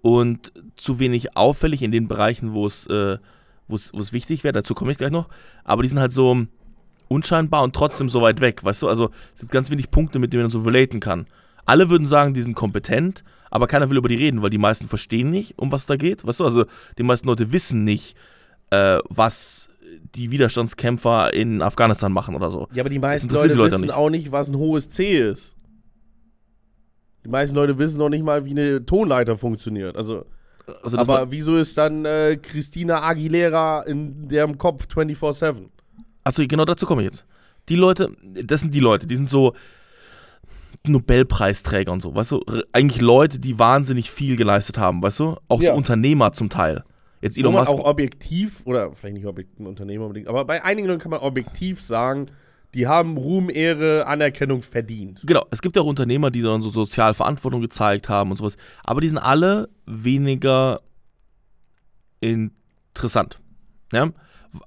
Speaker 1: und zu wenig auffällig in den Bereichen, wo es, äh, wo es, wo es wichtig wäre. Dazu komme ich gleich noch. Aber die sind halt so unscheinbar und trotzdem so weit weg, weißt du? Also es gibt ganz wenig Punkte, mit denen man so relaten kann. Alle würden sagen, die sind kompetent, aber keiner will über die reden, weil die meisten verstehen nicht, um was da geht. Weißt du, also die meisten Leute wissen nicht, äh, was die Widerstandskämpfer in Afghanistan machen oder so.
Speaker 2: Ja, aber die meisten Leute,
Speaker 1: die Leute
Speaker 2: wissen
Speaker 1: nicht.
Speaker 2: auch nicht, was ein hohes C ist. Die meisten Leute wissen noch nicht mal, wie eine Tonleiter funktioniert. Also,
Speaker 1: Also
Speaker 2: aber wieso ist dann äh, Christina Aguilera in deren Kopf 24-7?
Speaker 1: Also genau dazu komme ich jetzt. Die Leute, das sind die Leute, die sind so Nobelpreisträger und so, weißt du? Eigentlich Leute, die wahnsinnig viel geleistet haben, weißt du? Auch
Speaker 2: Ja.
Speaker 1: so Unternehmer zum Teil. Jetzt Elon Musk.
Speaker 2: auch objektiv, oder vielleicht nicht objektiv, ein Unternehmer unbedingt, aber bei einigen Leuten kann man objektiv sagen, die haben Ruhm, Ehre, Anerkennung verdient.
Speaker 1: Genau, es gibt ja auch Unternehmer, die dann so soziale Verantwortung gezeigt haben und sowas. Aber die sind alle weniger interessant. Ja?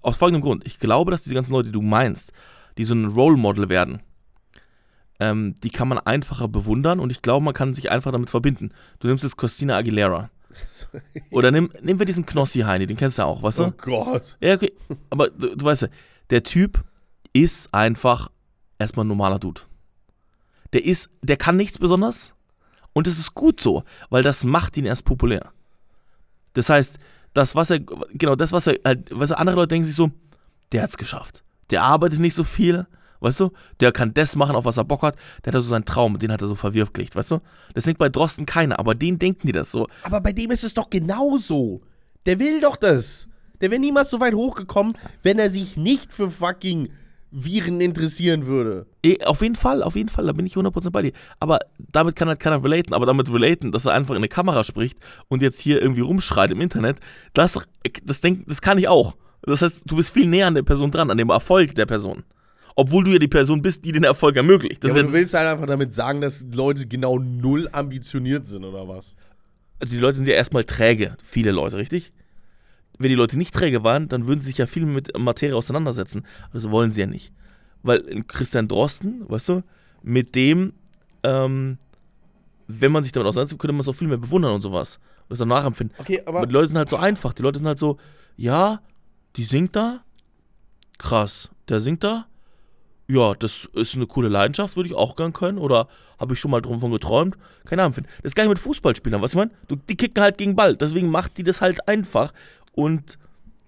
Speaker 1: Aus folgendem Grund. Ich glaube, dass diese ganzen Leute, die du meinst, die so ein Role Model werden, ähm, die kann man einfacher bewundern und ich glaube, man kann sich einfach damit verbinden. Du nimmst jetzt Christina Aguilera. Oder nimm, nehmen wir diesen Knossi Heini, den kennst du ja auch, weißt du?
Speaker 2: Oh Gott.
Speaker 1: Ja, okay. Aber du, du weißt ja, der Typ ist einfach erstmal ein normaler Dude. Der ist, der kann nichts besonders Und das ist gut so, weil das macht ihn erst populär. Das heißt, das, was er, genau, das, was er, halt, was er, andere Leute denken sich so, der hat's geschafft. Der arbeitet nicht so viel, weißt du? Der kann das machen, auf was er Bock hat. Der hat so seinen Traum, den hat er so verwirklicht, weißt du? Das denkt bei Drosten keiner, aber den denken die das so.
Speaker 2: Aber bei dem ist es doch genauso. Der will doch das. Der wäre niemals so weit hochgekommen, wenn er sich nicht für fucking Viren interessieren würde.
Speaker 1: Eh, Auf jeden Fall, auf jeden Fall, da bin ich 100% bei dir. Aber damit kann halt keiner relaten. Aber damit relaten, dass er einfach in eine Kamera spricht und jetzt hier irgendwie rumschreit im Internet, das, das, denk, das kann ich auch. Das heißt, du bist viel näher an der Person dran, an dem Erfolg der Person. Obwohl du ja die Person bist, die den Erfolg ermöglicht. Das
Speaker 2: Ja, aber
Speaker 1: ist
Speaker 2: du
Speaker 1: ja,
Speaker 2: willst halt einfach damit sagen, dass Leute genau null ambitioniert sind, oder was?
Speaker 1: also die Leute sind ja erstmal träge, viele Leute, richtig? Wenn die Leute nicht träge waren, dann würden sie sich ja viel mit Materie auseinandersetzen. Aber das wollen sie ja nicht. Weil Christian Drosten, weißt du, mit dem, ähm, wenn man sich damit auseinandersetzt, könnte man es auch viel mehr bewundern und sowas. Und das dann nachempfinden.
Speaker 2: Okay,
Speaker 1: Aber die Leute sind halt so einfach. Die Leute sind halt so, ja, die singt da. Krass. Der singt da. Ja, das ist eine coole Leidenschaft, würde ich auch gern können. Oder habe ich schon mal drum von geträumt. Keine Ahnung. Das ist gar nicht mit Fußballspielern, was ich meine? Du- Die kicken halt gegen Ball. Deswegen macht die das halt einfach. Und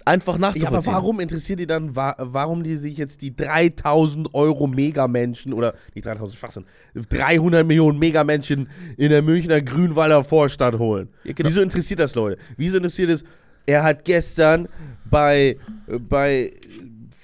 Speaker 1: einfach
Speaker 2: Ja, aber
Speaker 1: nachzuvollziehen.
Speaker 2: warum interessiert die dann, wa warum die sich jetzt die 3000 Euro Megamenschen oder nicht 3000 Schwachsinn, 300 Millionen Megamenschen in der Münchner Grünwalder Vorstadt holen?
Speaker 1: Ja, genau.
Speaker 2: Wieso interessiert das Leute? Wieso interessiert es, er hat gestern bei, äh, bei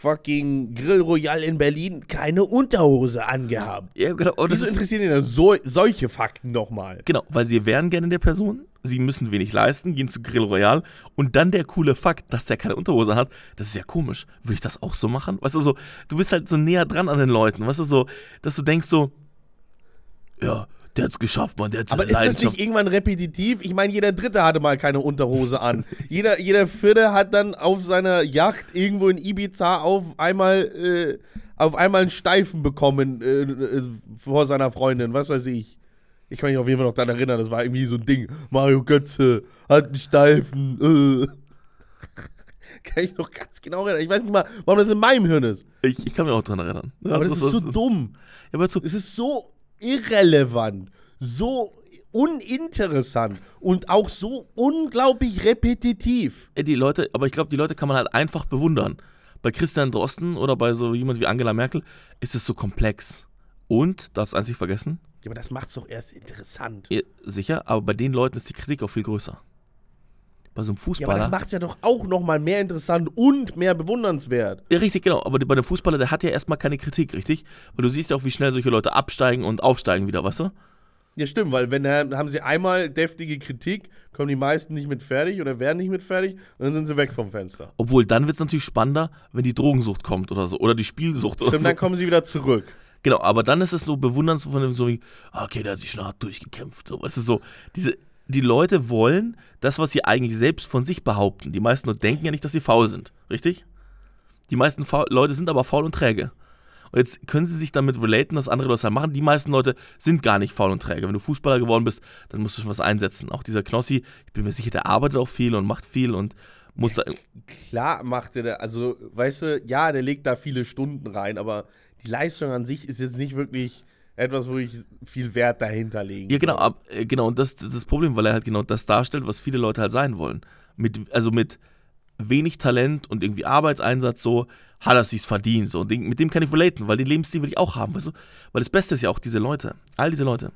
Speaker 2: fucking Grill Royal in Berlin keine Unterhose angehabt?
Speaker 1: Ja, genau. Und das
Speaker 2: Wieso interessieren die dann so, solche Fakten nochmal?
Speaker 1: genau, weil sie wären gerne der Person. Sie müssen wenig leisten, gehen zu Grill Royal. Und dann der coole Fakt, dass der keine Unterhose hat. Das ist ja komisch. Würde ich das auch so machen? Weißt du, so, du bist halt so näher dran an den Leuten. Weißt du, so, dass du denkst so, ja, der hat's geschafft, Mann, der hat
Speaker 2: Aber ist das nicht irgendwann repetitiv? Ich meine, jeder Dritte hatte mal keine Unterhose an. jeder, jeder Vierte hat dann auf seiner Yacht irgendwo in Ibiza auf einmal, äh, auf einmal einen Steifen bekommen äh, äh, vor seiner Freundin, was weiß ich. Ich kann mich auf jeden Fall noch daran erinnern, das war irgendwie so ein Ding. Mario Götze hat einen Steifen. Äh. kann ich noch ganz genau erinnern. Ich weiß nicht mal, warum das in meinem Hirn ist.
Speaker 1: ich, ich kann mich auch dran erinnern. Ja,
Speaker 2: Aber das, ist so dumm.
Speaker 1: Ja, aber so,
Speaker 2: Es ist so irrelevant, so uninteressant und auch so unglaublich repetitiv.
Speaker 1: ey, die Leute, aber ich glaube, die Leute kann man halt einfach bewundern. Bei Christian Drosten oder bei so jemand wie Angela Merkel ist es so komplex. Und, darfst eins nicht vergessen,
Speaker 2: Ja, aber das macht's doch erst interessant.
Speaker 1: sicher, aber bei den Leuten ist die Kritik auch viel größer. Bei so einem
Speaker 2: Ja, aber
Speaker 1: Fußballer.
Speaker 2: das macht's ja doch auch nochmal mehr interessant und mehr bewundernswert.
Speaker 1: Ja, richtig, genau. Aber bei dem Fußballer, der hat ja erstmal keine Kritik, richtig? Weil du siehst ja auch, wie schnell solche Leute absteigen und aufsteigen wieder, weißt du?
Speaker 2: Ja, stimmt, weil wenn haben sie einmal deftige Kritik, kommen die meisten nicht mit fertig oder werden nicht mit fertig und dann sind sie weg vom Fenster.
Speaker 1: Obwohl, dann wird es natürlich spannender, wenn die Drogensucht kommt oder so. Oder die Spielsucht oder
Speaker 2: Stimmt,
Speaker 1: so.
Speaker 2: dann kommen sie wieder zurück.
Speaker 1: Genau, aber dann ist es so bewundernswert von dem so wie, okay, der hat sich schon hart durchgekämpft. So, weißt du, so, diese, die Leute wollen das, was sie eigentlich selbst von sich behaupten. Die meisten Leute denken ja nicht, dass sie faul sind, richtig? Die meisten faul Leute sind aber faul und träge. Und jetzt können sie sich damit relaten, dass andere das halt machen. Die meisten Leute sind gar nicht faul und träge. Wenn du Fußballer geworden bist, dann musst du schon was einsetzen. Auch dieser Knossi, ich bin mir sicher, der arbeitet auch viel und macht viel und muss da.
Speaker 2: Klar macht er, da- also, weißt du, ja, der legt da viele Stunden rein, aber die Leistung an sich ist jetzt nicht wirklich etwas, wo ich viel Wert dahinter lege.
Speaker 1: Ja, genau, ab, äh, genau, und das, das ist das Problem, weil er halt genau das darstellt, was viele Leute halt sein wollen. Mit, also mit wenig Talent und irgendwie Arbeitseinsatz so, hat er sich's verdient. So. Und den, mit dem kann ich relaten, weil den Lebensstil will ich auch haben, weißt du? Weil das Beste ist ja auch diese Leute, all diese Leute.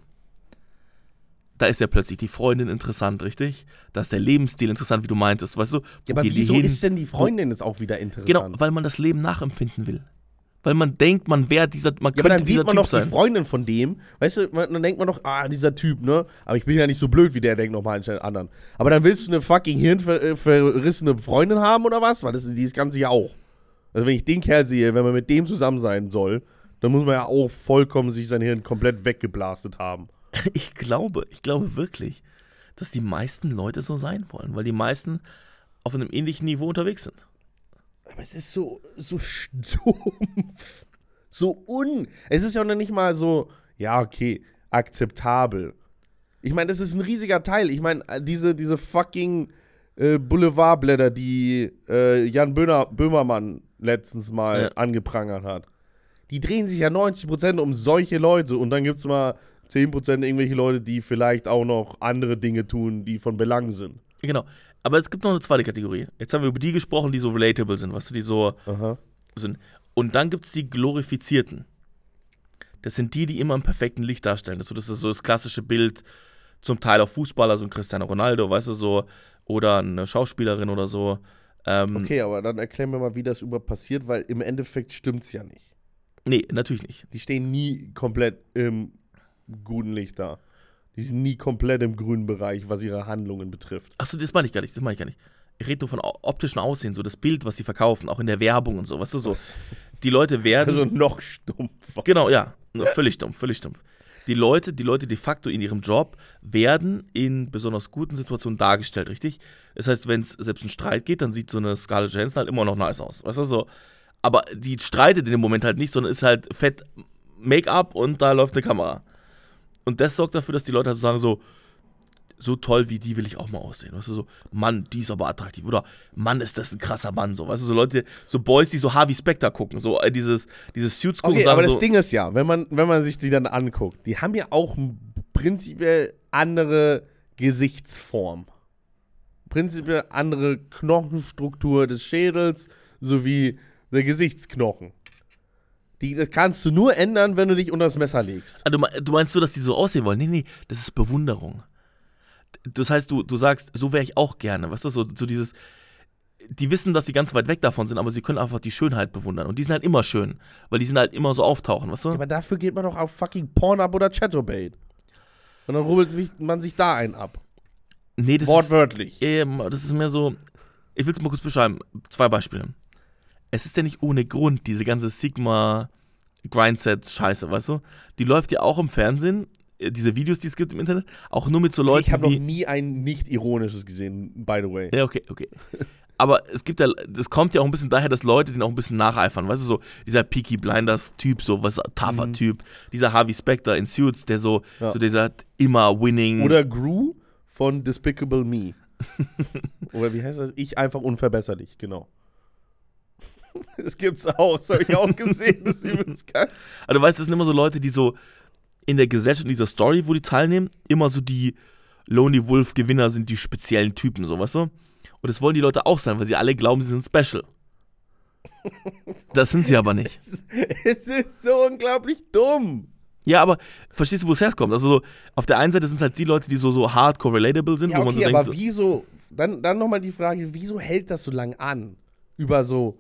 Speaker 1: Da ist ja plötzlich die Freundin interessant, richtig? Da ist der Lebensstil interessant, wie du meintest, weißt du? Wo
Speaker 2: Ja, aber wieso
Speaker 1: hin?
Speaker 2: ist denn die Freundin jetzt auch wieder interessant?
Speaker 1: Genau, weil man das Leben nachempfinden will. Weil man denkt, man wäre dieser, man
Speaker 2: Ja, aber
Speaker 1: könnte
Speaker 2: dann
Speaker 1: dieser
Speaker 2: sieht man
Speaker 1: Typ
Speaker 2: doch
Speaker 1: sein.
Speaker 2: die Freundin von dem, weißt du, man- dann denkt man doch, ah, dieser Typ, ne? Aber ich bin ja nicht so blöd, wie der denkt noch manche anderen. Aber dann willst du eine fucking hirnverrissene Freundin haben oder was? Weil das ist dieses Ganze ja auch. Also wenn ich den Kerl sehe, wenn man mit dem zusammen sein soll, dann muss man ja auch vollkommen sich sein Hirn komplett weggeblastet haben.
Speaker 1: Ich glaube, ich glaube wirklich, dass die meisten Leute so sein wollen, weil die meisten auf einem ähnlichen Niveau unterwegs sind.
Speaker 2: Aber es ist so, so stumpf. So un. Es ist ja noch nicht mal so, ja, okay, akzeptabel. Ich meine, das ist ein riesiger Teil. Ich meine, diese, diese fucking äh, Boulevardblätter, die äh, Jan Böhner, Böhmermann letztens mal
Speaker 1: Ja.
Speaker 2: angeprangert hat. Die drehen sich ja 90% um solche Leute und dann gibt es mal 10% irgendwelche Leute, die vielleicht auch noch andere Dinge tun, die von Belang sind.
Speaker 1: Genau. Aber es gibt noch eine zweite Kategorie. Jetzt haben wir über die gesprochen, die so relatable sind, weißt du, die so
Speaker 2: Aha.
Speaker 1: sind. Und dann gibt es die glorifizierten. Das sind die, die immer im perfekten Licht darstellen. Das ist so das, ist so das klassische Bild, zum Teil auch Fußballer, so ein Cristiano Ronaldo, weißt du, so, oder eine Schauspielerin oder so. Ähm,
Speaker 2: Okay, aber dann erklär mir mal, wie das über passiert, weil im Endeffekt stimmt's ja nicht.
Speaker 1: Nee, natürlich nicht.
Speaker 2: Die stehen nie komplett im guten Licht da. Die sind nie komplett im grünen Bereich, was ihre Handlungen betrifft.
Speaker 1: Achso, das meine ich gar nicht, das meine ich gar nicht. Ich rede nur von optischen Aussehen, so das Bild, was sie verkaufen, auch in der Werbung und so, weißt du, so. Die Leute werden.
Speaker 2: Also noch stumpfer.
Speaker 1: Genau, ja. Völlig stumpf, völlig stumpf. Die Leute, die Leute de facto in ihrem Job werden in besonders guten Situationen dargestellt, richtig? Das heißt, wenn es selbst einen Streit geht, dann sieht so eine Scarlett Johansson halt immer noch nice aus. Weißt du, so. Aber die streitet in dem Moment halt nicht, sondern ist halt fett Make-up und da läuft eine Kamera. Und das sorgt dafür, dass die Leute halt so sagen so, so toll wie die will ich auch mal aussehen. Weißt du, so, Mann, die ist aber attraktiv. Oder Mann, ist das ein krasser Mann. So, weißt du, so Leute, so Boys, die so Harvey Specter gucken, so äh, dieses, dieses Suits gucken
Speaker 2: Okay,
Speaker 1: und sagen
Speaker 2: aber das
Speaker 1: so,
Speaker 2: Ding ist ja, wenn man, wenn man sich die dann anguckt, die haben ja auch prinzipiell andere Gesichtsform. Prinzipiell andere Knochenstruktur des Schädels sowie der Gesichtsknochen. Die, das kannst du nur ändern, wenn du dich unter das Messer legst.
Speaker 1: Ah, du, du meinst so, dass die so aussehen wollen? Nee, nee, das ist Bewunderung. Das heißt, du, du sagst, so wäre ich auch gerne. Weißt du, so, so dieses. Die wissen, dass sie ganz weit weg davon sind, aber sie können einfach die Schönheit bewundern. Und die sind halt immer schön, weil die sind halt immer so auftauchen, weißt du?
Speaker 2: Aber dafür geht man doch auf fucking Pornhub oder Chatterbait. Und dann rubbelt man sich da einen ab.
Speaker 1: nee, das ist,
Speaker 2: Wortwörtlich.
Speaker 1: ähm, das ist mehr so. Ich will es mal kurz beschreiben. Zwei Beispiele. Es ist ja nicht ohne Grund, diese ganze Sigma Grindset-Scheiße, weißt du? Die läuft ja auch im Fernsehen, äh, diese Videos, die es gibt im Internet, auch nur mit so Leuten
Speaker 2: ich habe noch nie ein nicht ironisches gesehen, by the way.
Speaker 1: Ja, okay, okay. Aber es gibt ja, das kommt ja auch ein bisschen daher, dass Leute den auch ein bisschen nacheifern. Weißt du, so dieser Peaky Blinders-Typ, so was tougher
Speaker 2: Mhm.
Speaker 1: Typ, dieser Harvey Specter in Suits, der so,
Speaker 2: Ja.
Speaker 1: so dieser immer winning.
Speaker 2: Oder Gru von Despicable Me. Oder wie heißt das? Ich einfach unverbesserlich, genau. Das gibt's auch, das habe ich auch gesehen, das ist übelst geil.
Speaker 1: Aber du weißt, das sind immer so Leute, die so in der Gesellschaft, in dieser Story, wo die teilnehmen, immer so die Lonely Wolf-Gewinner sind, die speziellen Typen, so, weißt du? Und das wollen die Leute auch sein, weil sie alle glauben, sie sind special. Das sind sie aber nicht.
Speaker 2: Es ist so unglaublich dumm.
Speaker 1: Ja, aber verstehst du, wo es herkommt? Also so, auf der einen Seite sind es halt die Leute, die so, so hardcore relatable sind,
Speaker 2: Ja,
Speaker 1: wo man so
Speaker 2: okay,
Speaker 1: denkt,
Speaker 2: aber
Speaker 1: so,
Speaker 2: wieso, dann, dann nochmal die Frage, wieso hält das so lange an? Über so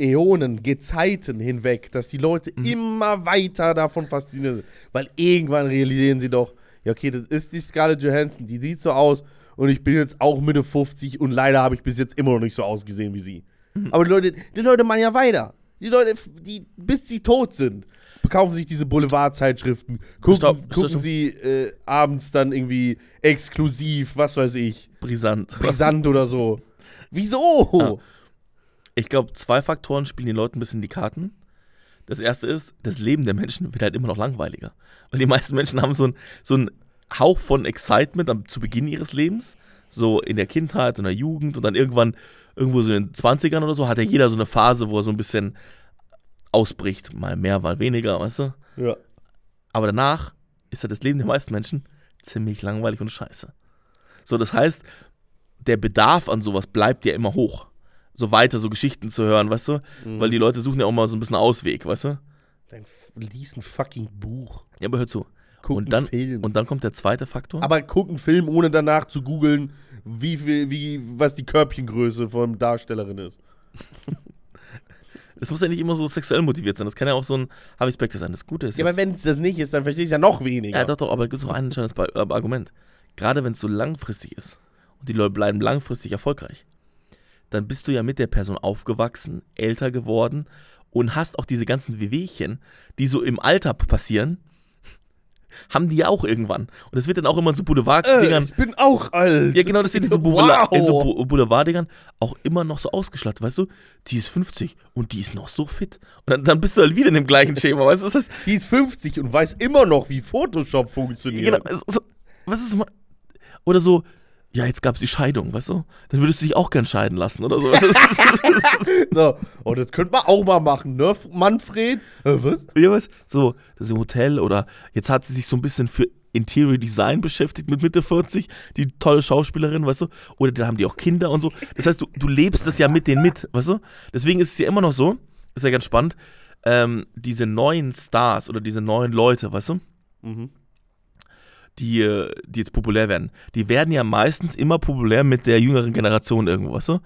Speaker 2: Äonen, Gezeiten hinweg, dass die Leute
Speaker 1: Mhm.
Speaker 2: immer weiter davon fasziniert sind. Weil irgendwann realisieren sie doch, ja, okay, das ist die Scarlett Johansson, die sieht so aus und ich bin jetzt auch Mitte 50 und leider habe ich bis jetzt immer noch nicht so ausgesehen wie sie.
Speaker 1: Mhm.
Speaker 2: Aber die Leute, die Leute machen ja weiter. Die Leute, die, bis sie tot sind, bekaufen sich diese Boulevardzeitschriften, gucken,
Speaker 1: Stopp, stopp,
Speaker 2: gucken sie äh, abends dann irgendwie exklusiv, was weiß ich,
Speaker 1: brisant.
Speaker 2: brisant oder so. Wieso?
Speaker 1: Ja. Ich glaube, zwei Faktoren spielen den Leuten ein bisschen in die Karten. Das erste ist, das Leben der Menschen wird halt immer noch langweiliger. Weil die meisten Menschen haben so einen so einen Hauch von Excitement am, zu Beginn ihres Lebens, so in der Kindheit und der Jugend und dann irgendwann, irgendwo so in den 20ern oder so, hat ja jeder so eine Phase, wo er so ein bisschen ausbricht. Mal mehr, mal weniger, weißt du?
Speaker 2: Ja.
Speaker 1: Aber danach ist halt das Leben der meisten Menschen ziemlich langweilig und scheiße. So, das heißt, der Bedarf an sowas bleibt ja immer hoch. So weiter, so Geschichten zu hören, weißt du?
Speaker 2: Mhm.
Speaker 1: Weil die Leute suchen ja auch mal so ein bisschen Ausweg, weißt du?
Speaker 2: Dann lies ein fucking Buch.
Speaker 1: Ja, aber hör zu.
Speaker 2: Guck
Speaker 1: Und
Speaker 2: einen
Speaker 1: dann,
Speaker 2: Film.
Speaker 1: und dann kommt der zweite Faktor.
Speaker 2: aber guck einen Film, ohne danach zu googeln, wie viel, wie, was die Körbchengröße von Darstellerin ist.
Speaker 1: das muss ja nicht immer so sexuell motiviert sein. Das kann ja auch so ein Harvey Specter sein. Das Gute ist
Speaker 2: Ja,
Speaker 1: jetzt,
Speaker 2: aber wenn es das nicht ist, dann verstehe ich es ja noch weniger.
Speaker 1: Ja, doch, doch, aber es gibt auch ein entscheidendes äh, Argument. Gerade wenn es so langfristig ist und die Leute bleiben langfristig erfolgreich, dann bist du ja mit der Person aufgewachsen, älter geworden und hast auch diese ganzen Wehwehchen, die so im Alter passieren, haben die ja auch irgendwann. Und es wird dann auch immer in so
Speaker 2: äh,
Speaker 1: Boulevard-Dingern.
Speaker 2: ich bin auch alt.
Speaker 1: Ja, genau, das wird in so,
Speaker 2: Wow.
Speaker 1: Boulevard, in so Boulevard-Dingern auch immer noch so ausgeschlachtet, weißt du? Die ist 50 und die ist noch so fit. Und dann, dann bist du halt wieder in dem gleichen Schema, weißt du? Das heißt,
Speaker 2: Die ist 50 und weiß immer noch, wie Photoshop funktioniert.
Speaker 1: Genau, es, es, was ist mal. Oder so, ja, jetzt gab es die Scheidung, weißt du? Dann würdest du dich auch gern scheiden lassen oder so.
Speaker 2: So, oh, das könnte man auch mal machen, ne, Manfred? Äh, was?
Speaker 1: ja, was? So, das ist im Hotel oder jetzt hat sie sich so ein bisschen für Interior Design beschäftigt mit Mitte 40, die tolle Schauspielerin, weißt du? Oder dann haben die auch Kinder und so. Das heißt, du, du lebst es ja mit denen mit, weißt du? Deswegen ist es ja immer noch so, ist ja ganz spannend, ähm, diese neuen Stars oder diese neuen Leute, weißt du?
Speaker 2: Mhm.
Speaker 1: Die, die jetzt populär werden, die werden ja meistens immer populär mit der jüngeren Generation irgendwo, weißt du?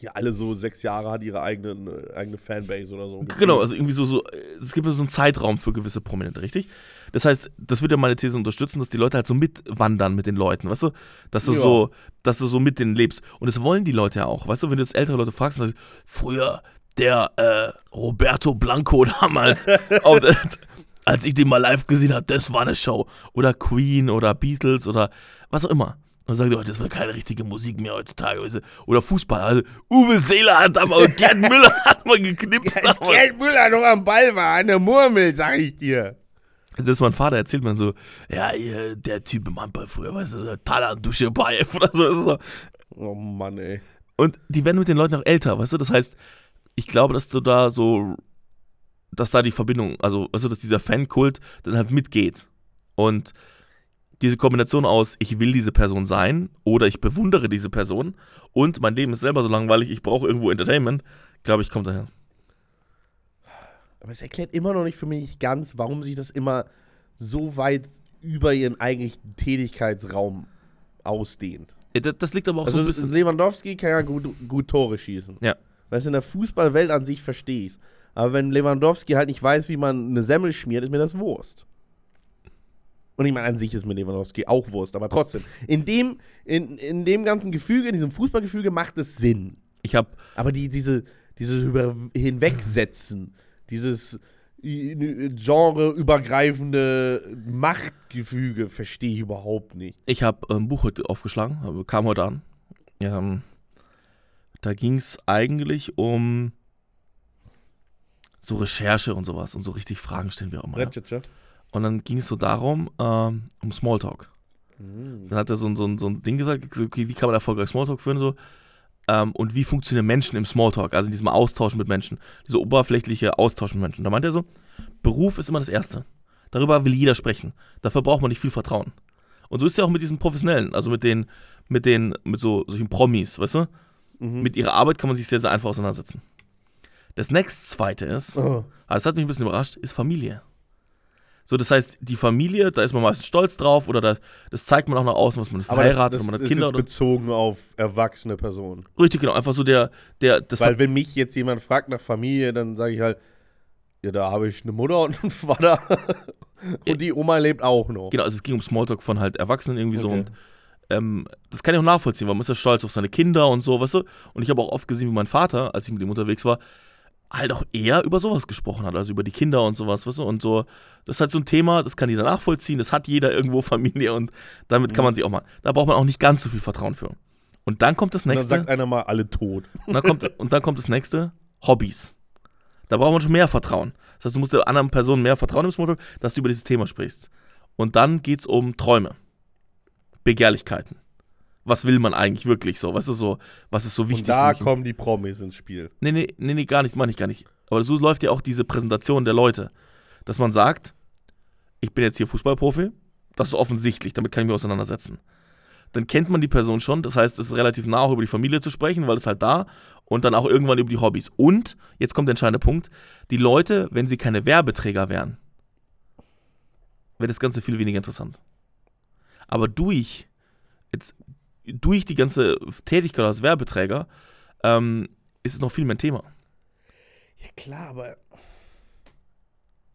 Speaker 2: Ja, alle so sechs Jahre hat ihre eigenen, äh, eigene Fanbase oder so.
Speaker 1: Genau, also irgendwie so, so, es gibt so einen Zeitraum für gewisse Prominente, richtig? Das heißt, das würde ja meine These unterstützen, dass die Leute halt so mitwandern mit den Leuten, weißt du? Dass du
Speaker 2: Ja.
Speaker 1: so, dass du so mit denen lebst. Und das wollen die Leute ja auch, weißt du? Wenn du jetzt ältere Leute fragst, dann sagst du, früher der äh, Roberto Blanco damals, auf als ich den mal live gesehen habe, das war eine Show. Oder Queen oder Beatles oder was auch immer. Und die, oh, das war keine richtige Musik mehr heutzutage. Oder Fußball. Also Uwe Seeler hat da mal, Gerd Müller hat mal geknipst
Speaker 2: Als. Gerd Müller noch am Ball war, der Murmel, sag ich dir.
Speaker 1: Das ist mein Vater, erzählt man so, ja, der Typ im Handball früher, weißt du, Talan Duschebaev oder so, so.
Speaker 2: Oh Mann, ey.
Speaker 1: Und die werden mit den Leuten auch älter, weißt du? Das heißt, ich glaube, dass du da so, dass da die Verbindung, also, weißt du, dass dieser Fankult dann halt mitgeht. Und diese Kombination aus, ich will diese Person sein oder ich bewundere diese Person und mein Leben ist selber so langweilig, ich brauche irgendwo Entertainment, glaube ich, kommt daher.
Speaker 2: Aber es erklärt immer noch nicht für mich ganz, warum sich das immer so weit über ihren eigentlichen Tätigkeitsraum ausdehnt.
Speaker 1: Ja, Das, das liegt aber auch so
Speaker 2: Also
Speaker 1: ein bisschen.
Speaker 2: Lewandowski kann ja gut, gut Tore schießen.
Speaker 1: Ja.
Speaker 2: Weißt du, in der Fußballwelt an sich verstehe ich Aber wenn Lewandowski halt nicht weiß, wie man eine Semmel schmiert, ist mir das Wurst. Und ich meine, an sich ist mir Lewandowski auch Wurst, aber trotzdem. In dem, in, in dem ganzen Gefüge, in diesem Fußballgefüge macht es Sinn.
Speaker 1: Ich habe
Speaker 2: Aber die, diese, dieses über Hinwegsetzen, dieses genreübergreifende Machtgefüge verstehe ich überhaupt nicht.
Speaker 1: Ich habe ein Buch heute aufgeschlagen, aber kam heute an. Ähm, da ging es eigentlich um so Recherche und sowas und so richtig Fragen stellen, wie auch immer. Ja. Und dann ging es so darum, ähm, um Smalltalk.
Speaker 2: Mhm.
Speaker 1: Dann hat er so, ein- so, ein- so ein Ding gesagt, okay, wie kann man erfolgreich Smalltalk führen so. Ähm, und wie funktionieren Menschen im Smalltalk, also in diesem Austausch mit Menschen, dieser oberflächliche Austausch mit Menschen. Da meint er so, Beruf ist immer das Erste. Darüber will jeder sprechen. Dafür braucht man nicht viel Vertrauen. Und so ist es ja auch mit diesen Professionellen, also mit den, mit den, mit so solchen Promis, weißt du?
Speaker 2: Mhm.
Speaker 1: Mit ihrer Arbeit kann man sich sehr, sehr einfach auseinandersetzen. Das nächste zweite ist,
Speaker 2: Oh.
Speaker 1: das hat mich ein bisschen überrascht, ist Familie. So, das heißt, die Familie, da ist man meistens stolz drauf oder da, das zeigt man auch nach außen, was man ist
Speaker 2: Aber das,
Speaker 1: verheiratet,
Speaker 2: das
Speaker 1: man hat
Speaker 2: ist
Speaker 1: Kinder oder.
Speaker 2: bezogen auf erwachsene Personen.
Speaker 1: Richtig, genau, einfach so der, der, das
Speaker 2: Weil wenn mich jetzt jemand fragt nach Familie, dann sage ich halt, ja, da habe ich eine Mutter und einen Vater. und die Oma lebt auch noch.
Speaker 1: Genau, also es ging um Smalltalk von halt Erwachsenen irgendwie so
Speaker 2: Okay.
Speaker 1: und ähm, das kann ich auch nachvollziehen, weil man ist ja stolz auf seine Kinder und so, weißt du? Und ich habe auch oft gesehen, wie mein Vater, als ich mit ihm unterwegs war, halt auch eher über sowas gesprochen hat, also über die Kinder und sowas, weißt du? Und so, das ist halt so ein Thema, das kann jeder nachvollziehen, das hat jeder irgendwo Familie und damit kann
Speaker 2: Mhm.
Speaker 1: man sich auch mal, da braucht man auch nicht ganz so viel Vertrauen für. Und dann kommt das
Speaker 2: Und dann
Speaker 1: nächste.
Speaker 2: sagt einer mal alle tot.
Speaker 1: Und dann kommt, und dann kommt das nächste, Hobbys. Da braucht man schon mehr Vertrauen. Das heißt, du musst der anderen Person mehr vertrauen im Smalltalk, dass du über dieses Thema sprichst. Und dann geht es um Träume, Begehrlichkeiten. Was will man eigentlich wirklich so? Was ist so, was ist so wichtig
Speaker 2: und da kommen die Promis ins Spiel.
Speaker 1: Nee, nee, nee, nee, gar nicht, meine ich gar nicht. Aber so läuft ja auch diese Präsentation der Leute. Dass man sagt, ich bin jetzt hier Fußballprofi, das ist offensichtlich, damit kann ich mich auseinandersetzen. Dann kennt man die Person schon, das heißt, es ist relativ nah auch über die Familie zu sprechen, weil es halt da und dann auch irgendwann über die Hobbys. Und, jetzt kommt der entscheidende Punkt, die Leute, wenn sie keine Werbeträger wären, wäre das Ganze viel weniger interessant. Aber durch, jetzt, durch die ganze Tätigkeit als Werbeträger, ähm, ist es noch viel mehr ein Thema.
Speaker 2: Ja, klar, aber.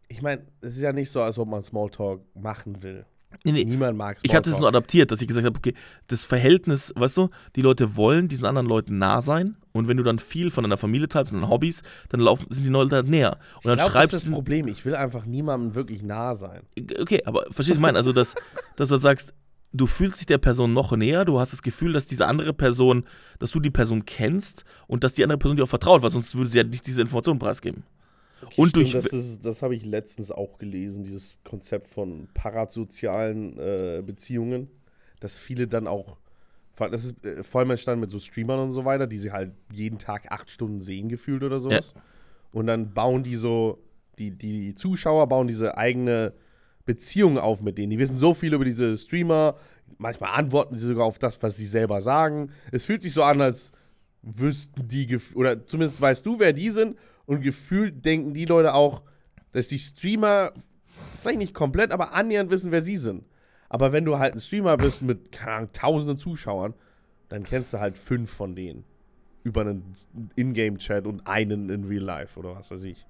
Speaker 2: Ich meine, es ist ja nicht so, als ob man Smalltalk machen will.
Speaker 1: Nee, nee,
Speaker 2: Niemand mag Smalltalk.
Speaker 1: ich habe das nur adaptiert, dass ich gesagt habe, okay, das Verhältnis, weißt du, die Leute wollen diesen anderen Leuten nah sein und wenn du dann viel von deiner Familie teilst und deinen Hobbys, dann laufen, sind die Leute halt näher. Und dann
Speaker 2: ich glaub, das ist
Speaker 1: schreibst
Speaker 2: das Problem. Ich will einfach niemandem wirklich nah sein.
Speaker 1: okay, aber verstehst du, ich meine? Also, dass, dass du sagst, du fühlst dich der Person noch näher, du hast das Gefühl, dass diese andere Person, dass du die Person kennst und dass die andere Person dir auch vertraut, weil sonst würde sie ja nicht diese Informationen preisgeben. Und durch-
Speaker 2: das ist, das habe ich letztens auch gelesen, dieses Konzept von parasozialen äh, Beziehungen. dass viele dann auch, das ist äh, vor allem entstanden mit so Streamern und so weiter, die sie halt jeden Tag acht Stunden sehen gefühlt oder sowas. Und dann bauen die so, die, die Zuschauer bauen diese eigene Beziehung auf mit denen. Die wissen so viel über diese Streamer, manchmal antworten sie sogar auf das, was sie selber sagen. Es fühlt sich so an, als wüssten die, oder zumindest weißt du, wer die sind und gefühlt denken die Leute auch, dass die Streamer vielleicht nicht komplett, aber annähernd wissen, wer sie sind. Aber wenn du halt ein Streamer bist mit, keine Ahnung, tausenden Zuschauern, dann kennst du halt fünf von denen. Über einen Ingame-Chat und einen in Real Life oder was weiß ich.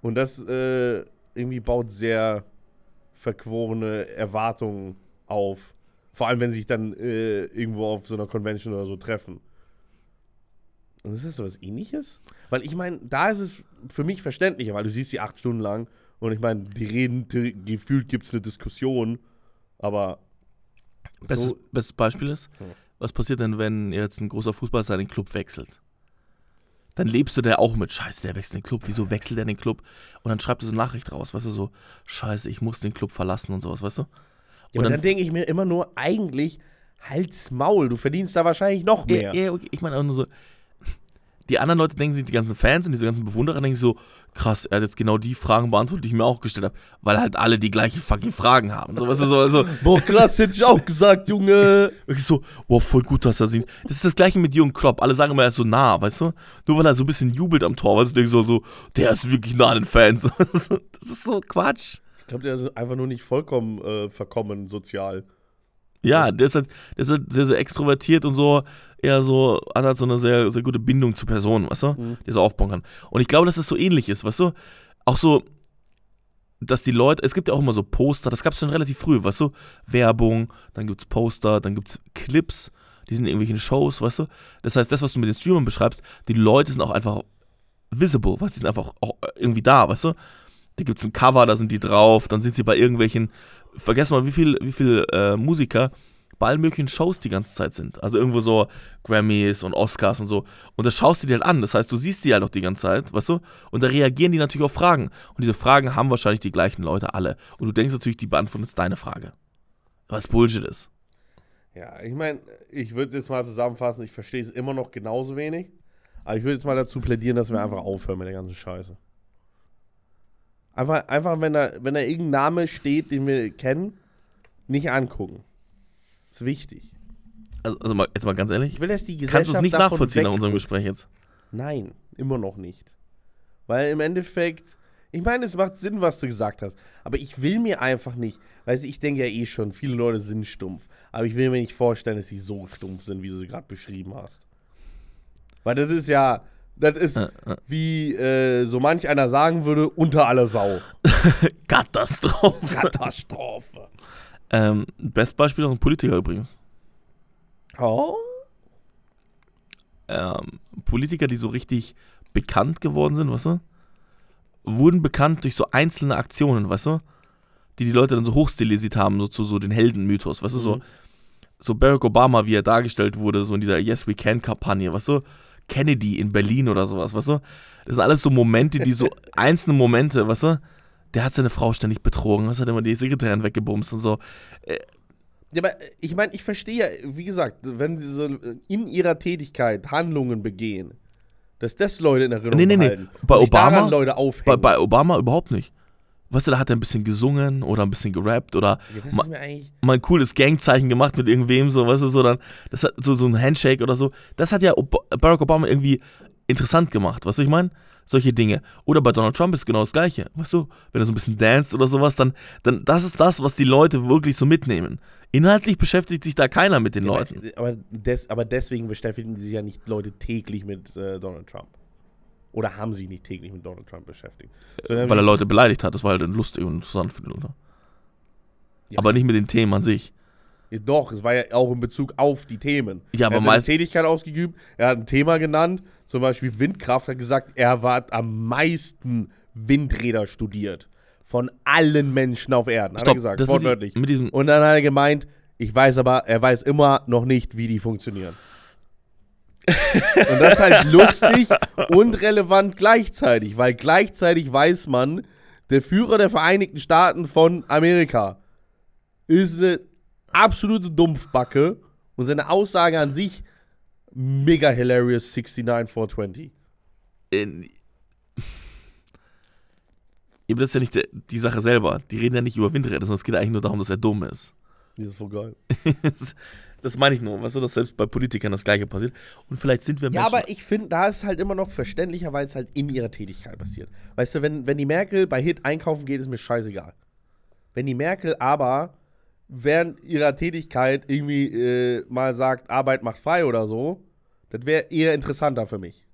Speaker 2: Und das äh, irgendwie baut sehr verquorene Erwartungen auf. Vor allem, wenn sie sich dann äh, irgendwo auf so einer Convention oder so treffen. Und ist das so was ähnliches? Weil ich meine, da ist es für mich verständlicher, weil du siehst sie acht Stunden lang und ich meine, die reden, die, gefühlt gibt es eine Diskussion, aber
Speaker 1: Bestes,
Speaker 2: so,
Speaker 1: bestes Beispiel ist, was passiert denn, wenn jetzt ein großer Fußballer seinen Club wechselt? Dann lebst du da auch mit, scheiße, der wechselt den Club, wieso wechselt er den Club? Und dann schreibt er so eine Nachricht raus, weißt du, so, scheiße, ich muss den Club verlassen und sowas, weißt du?
Speaker 2: ja,
Speaker 1: Und dann-
Speaker 2: dann denke ich mir immer nur, eigentlich, halt's Maul, du verdienst da wahrscheinlich noch mehr.
Speaker 1: Ja, ja, okay, ich meine auch nur so, die anderen Leute denken sich, die ganzen Fans und diese ganzen Bewunderer denken sich so, krass, er hat jetzt genau die Fragen beantwortet, die ich mir auch gestellt habe, weil halt alle die gleichen fucking Fragen haben. So, weißt du, so, also,
Speaker 2: Boah, krass, hätte ich auch gesagt, Junge.
Speaker 1: wirklich so, wow, voll gut, dass er singt. Das ist das gleiche mit Jürgen Klopp. Alle sagen immer, er ist so nah, weißt du? Nur weil er so ein bisschen jubelt am Tor, weißt du, denkst so, so, der ist wirklich nah an den Fans. Das ist so Quatsch.
Speaker 2: Ich glaube, der ist einfach nur nicht vollkommen äh, verkommen sozial.
Speaker 1: Ja, der ist halt, der ist halt sehr, sehr extrovertiert und so, eher so, hat halt so eine sehr, sehr gute Bindung zu Personen, weißt du,
Speaker 2: Mhm.
Speaker 1: die so aufbauen kann. Und ich glaube, dass es so ähnlich ist, weißt du, auch so, dass die Leute, es gibt ja auch immer so Poster, das gab es schon relativ früh, weißt du, Werbung, dann gibt es Poster, dann gibt es Clips, die sind in irgendwelchen Shows, weißt du. Das heißt, das, was du mit den Streamern beschreibst, die Leute sind auch einfach visible, was die sind einfach auch irgendwie da, weißt du. Da gibt es ein Cover, da sind die drauf, dann sind sie bei irgendwelchen, vergesst mal, wie viel, wie viel äh, Musiker bei allen möglichen Shows die ganze Zeit sind. Also irgendwo so Grammys und Oscars und so. Und das schaust du dir halt an. Das heißt, du siehst die halt auch die ganze Zeit, weißt du? Und da reagieren die natürlich auf Fragen. Und diese Fragen haben wahrscheinlich die gleichen Leute alle. Und du denkst natürlich, die beantworten jetzt deine Frage. Was Bullshit ist.
Speaker 2: Ja, ich meine, ich würde jetzt mal zusammenfassen, ich verstehe es immer noch genauso wenig. Aber ich würde jetzt mal dazu plädieren, dass wir einfach aufhören mit der ganzen Scheiße. Einfach, einfach wenn, da, wenn da irgendein Name steht, den wir kennen, nicht angucken. Ist wichtig.
Speaker 1: Also, also mal, jetzt mal ganz ehrlich.
Speaker 2: Ich will, dass die Gesellschaft
Speaker 1: Kannst du es nicht nachvollziehen nach unserem Gespräch jetzt?
Speaker 2: Nein, immer noch nicht. Weil im Endeffekt, ich meine, es macht Sinn, was du gesagt hast. Aber ich will mir einfach nicht, weißt du, ich denke ja eh schon, viele Leute sind stumpf. Aber ich will mir nicht vorstellen, dass sie so stumpf sind, wie du sie gerade beschrieben hast. Weil das ist ja, das ist,
Speaker 1: Äh, äh.
Speaker 2: wie äh, so manch einer sagen würde, unter aller Sau.
Speaker 1: Katastrophe.
Speaker 2: Katastrophe.
Speaker 1: ähm, Best Beispiel auch ein Politiker übrigens.
Speaker 2: Oh?
Speaker 1: ähm, Politiker, die so richtig bekannt geworden sind, weißt du, wurden bekannt durch so einzelne Aktionen, weißt du, die die Leute dann so hochstilisiert haben, so zu so den Heldenmythos, weißt du, so,
Speaker 2: Mhm.
Speaker 1: so Barack Obama, wie er dargestellt wurde, so in dieser Yes We Can Kampagne, weißt du, Kennedy in Berlin oder sowas, weißt du, das sind alles so Momente, die so einzelne Momente, weißt du, der hat seine Frau ständig betrogen, was hat immer die Sekretärin weggebumst und so.
Speaker 2: Ja, aber ich meine, ich verstehe ja, wie gesagt, wenn sie so in ihrer Tätigkeit Handlungen begehen, dass das Leute in Erinnerung
Speaker 1: Nee, nee, nee.
Speaker 2: behalten.
Speaker 1: Bei Obama-
Speaker 2: Leute aufhängen.
Speaker 1: Bei, bei Obama überhaupt nicht. Weißt du, da hat er ein bisschen gesungen oder ein bisschen gerappt oder
Speaker 2: ja,
Speaker 1: Ma- mal ein cooles Gangzeichen gemacht mit irgendwem, so, weißt du, so dann, das hat so, so ein Handshake oder so. Das hat ja Ob Barack Obama irgendwie interessant gemacht, weißt du, ich meine? Solche Dinge. Oder bei Donald Trump ist genau das Gleiche, weißt du? Wenn er so ein bisschen danst oder sowas, dann, dann, das ist das, was die Leute wirklich so mitnehmen. Inhaltlich beschäftigt sich da keiner mit den
Speaker 2: Ja,
Speaker 1: Leuten.
Speaker 2: Aber, aber, des, aber deswegen beschäftigen sich ja nicht Leute täglich mit äh, Donald Trump. Oder haben sich nicht täglich mit Donald Trump beschäftigt. Sondern
Speaker 1: Weil er Leute beleidigt hat. Das war halt lustig und interessant für die Leute.
Speaker 2: Ja.
Speaker 1: Aber nicht mit den Themen an sich.
Speaker 2: Ja, doch, es war ja auch in Bezug auf die Themen.
Speaker 1: Ja, aber
Speaker 2: er hat
Speaker 1: meist-
Speaker 2: Tätigkeit ausgeübt, er hat ein Thema genannt, zum Beispiel Windkraft, hat gesagt, er hat am meisten Windräder studiert. Von allen Menschen auf Erden, hat er
Speaker 1: Stopp,
Speaker 2: gesagt,
Speaker 1: das mit, die,
Speaker 2: wortwörtlich.
Speaker 1: mit diesem
Speaker 2: Und dann hat er gemeint, ich weiß aber, er weiß immer noch nicht, wie die funktionieren. Und das ist halt lustig und relevant gleichzeitig, weil gleichzeitig weiß man, der Führer der Vereinigten Staaten von Amerika ist eine absolute Dumpfbacke und seine Aussage an sich mega hilarious 69 420.
Speaker 1: In, Eben das ist ja nicht der, die Sache selber. Die reden ja nicht über Windräder, sondern es geht eigentlich nur darum, dass er dumm ist.
Speaker 2: Das ist voll geil.
Speaker 1: das, meine ich nur, weißt du, dass selbst bei Politikern das Gleiche passiert. Und vielleicht sind wir
Speaker 2: Ja,
Speaker 1: Menschen.
Speaker 2: aber ich finde, da ist halt immer noch verständlicher, weil es halt in ihrer Tätigkeit passiert. Weißt du, wenn, wenn die Merkel bei Hit einkaufen geht, ist mir scheißegal. Wenn die Merkel aber während ihrer Tätigkeit irgendwie äh, mal sagt, Arbeit macht frei oder so, das wäre eher interessanter für mich.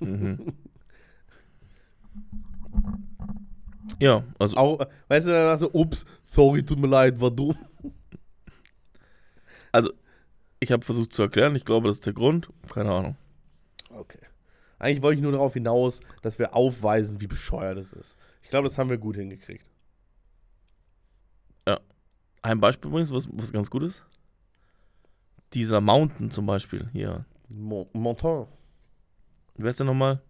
Speaker 1: mhm. ja, also
Speaker 2: Auch, weißt du, dann so, ups, sorry, tut mir leid, war dumm.
Speaker 1: Ich habe versucht zu erklären. Ich glaube, das ist der Grund. Keine Ahnung.
Speaker 2: Okay. Eigentlich wollte ich nur darauf hinaus, dass wir aufweisen, wie bescheuert es ist. Ich glaube, das haben wir gut hingekriegt.
Speaker 1: Ein Beispiel übrigens, was, was ganz gut ist. Dieser Mountain zum Beispiel hier.
Speaker 2: Mon Montan,
Speaker 1: Wer ist der nochmal?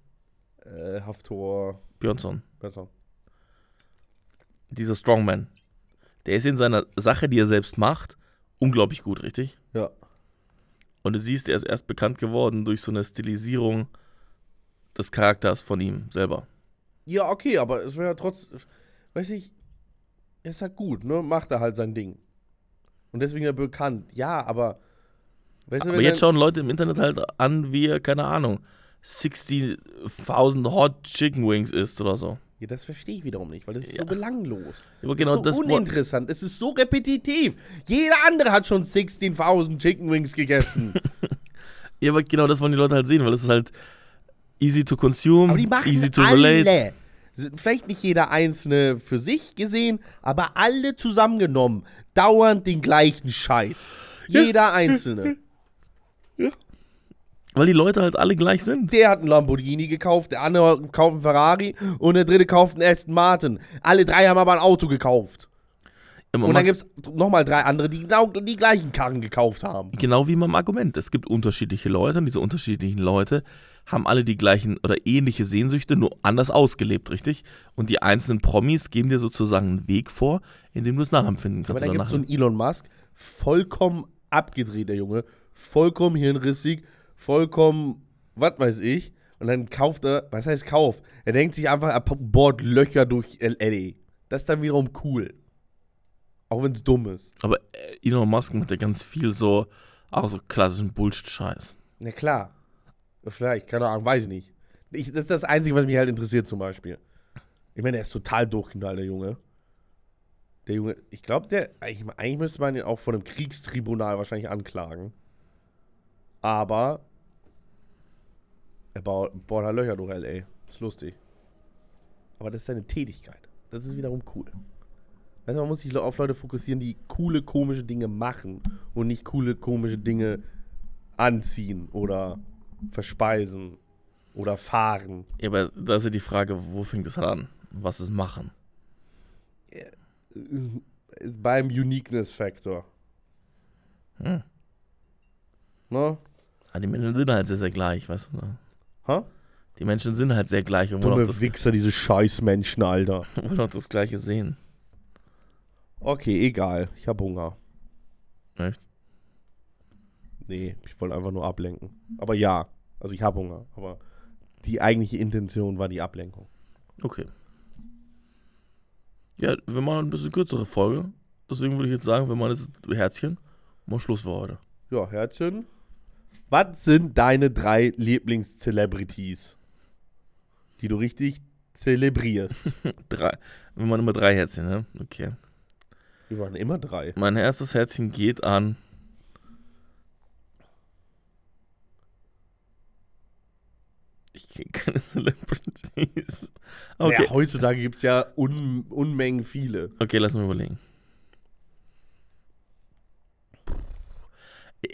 Speaker 2: äh, Haftor,
Speaker 1: Björnsson.
Speaker 2: besser.
Speaker 1: Dieser Strongman. Der ist in seiner Sache, die er selbst macht, unglaublich gut, richtig?
Speaker 2: Ja.
Speaker 1: Und du siehst, er ist erst bekannt geworden durch so eine Stilisierung des Charakters von ihm selber.
Speaker 2: Ja, okay, aber es wäre ja trotzdem, weiß ich, er ist halt gut, ne? Macht er halt sein Ding. Und deswegen er bekannt. Ja, aber, weißt du,
Speaker 1: Aber jetzt schauen Leute im Internet halt an, wie er, keine Ahnung, 60.000 Hot Chicken Wings isst oder so.
Speaker 2: Ja, das verstehe ich wiederum nicht, weil das ist
Speaker 1: Ja.
Speaker 2: so belanglos.
Speaker 1: Aber genau
Speaker 2: das
Speaker 1: das,
Speaker 2: ist so
Speaker 1: wo-
Speaker 2: uninteressant. Es ist so repetitiv. Jeder andere hat schon 16.000 Chicken Wings gegessen.
Speaker 1: ja, aber genau das wollen die Leute halt sehen, weil es ist halt easy to consume,
Speaker 2: aber die machen
Speaker 1: easy to
Speaker 2: alle.
Speaker 1: relate.
Speaker 2: Vielleicht nicht jeder einzelne für sich gesehen, aber alle zusammengenommen. Dauernd den gleichen Scheiß. Jeder einzelne.
Speaker 1: Weil die Leute halt alle gleich sind.
Speaker 2: Der hat einen Lamborghini gekauft, der andere kauft einen Ferrari und der dritte kauft einen Aston Martin. Alle drei haben aber ein Auto gekauft.
Speaker 1: Immer
Speaker 2: Und
Speaker 1: mal-
Speaker 2: dann gibt es nochmal drei andere, die genau die gleichen Karren gekauft haben.
Speaker 1: Genau wie beim Argument. Es gibt unterschiedliche Leute und diese unterschiedlichen Leute haben alle die gleichen oder ähnliche Sehnsüchte, nur anders ausgelebt, richtig? Und die einzelnen Promis geben dir sozusagen einen Weg vor, in dem du es nachempfinden
Speaker 2: Aber
Speaker 1: kannst.
Speaker 2: dann
Speaker 1: oder
Speaker 2: gibt es so einen Elon Musk, vollkommen abgedreht, der Junge. Vollkommen hirnrissig, vollkommen, was weiß ich. Und dann kauft er, was heißt kauft? Er denkt sich einfach, er bohrt Löcher durch LA. Das ist dann wiederum cool. Auch wenn es dumm ist.
Speaker 1: Aber äh, Elon Musk macht ja ganz viel so, auch so klassischen Bullshit-Scheiß.
Speaker 2: Na klar. Vielleicht, keine Ahnung, weiß ich nicht. Ich, das ist das Einzige, was mich halt interessiert zum Beispiel. Ich meine, der ist total durchgeknallt, der Junge. Der Junge, ich glaube, der, eigentlich, eigentlich müsste man ihn auch vor einem Kriegstribunal wahrscheinlich anklagen. Aber er baut, bohrt halt Löcher durch L.A. Ist lustig. Aber das ist seine Tätigkeit. Das ist wiederum cool. Weißt du, man muss sich auf Leute fokussieren, die coole, komische Dinge machen und nicht coole, komische Dinge anziehen oder verspeisen oder fahren.
Speaker 1: Ja, aber da ist ja die Frage, wo fängt es halt an? Was ist machen?
Speaker 2: Beim Uniqueness Factor.
Speaker 1: Hm.
Speaker 2: Ne?
Speaker 1: Ah, die Menschen sind halt sehr, sehr gleich, weißt du? ne?
Speaker 2: Ha?
Speaker 1: Die Menschen sind halt sehr gleich und wollen auch, das,
Speaker 2: Wichser, diese Scheißmenschen, Alter.
Speaker 1: wollen auch das Gleiche sehen.
Speaker 2: Okay, egal. Ich hab Hunger.
Speaker 1: Echt?
Speaker 2: Nee, ich wollte einfach nur ablenken. Aber ja, also ich hab Hunger. Aber die eigentliche Intention war die Ablenkung.
Speaker 1: Okay. Ja, wir machen ein bisschen kürzere Folge. Deswegen würde ich jetzt sagen, wir machen das Herzchen. Mal Schluss für heute.
Speaker 2: Ja, Herzchen. Was sind deine drei Lieblings-Celebrities, die du richtig zelebrierst?
Speaker 1: Drei. Wir machen immer drei Herzchen, ne? Okay.
Speaker 2: Wir waren immer drei.
Speaker 1: Mein erstes Herzchen geht an. Ich kenne keine Celebrities. Okay.
Speaker 2: Naja, heutzutage gibt es ja Un Unmengen viele.
Speaker 1: Okay, lass mal überlegen.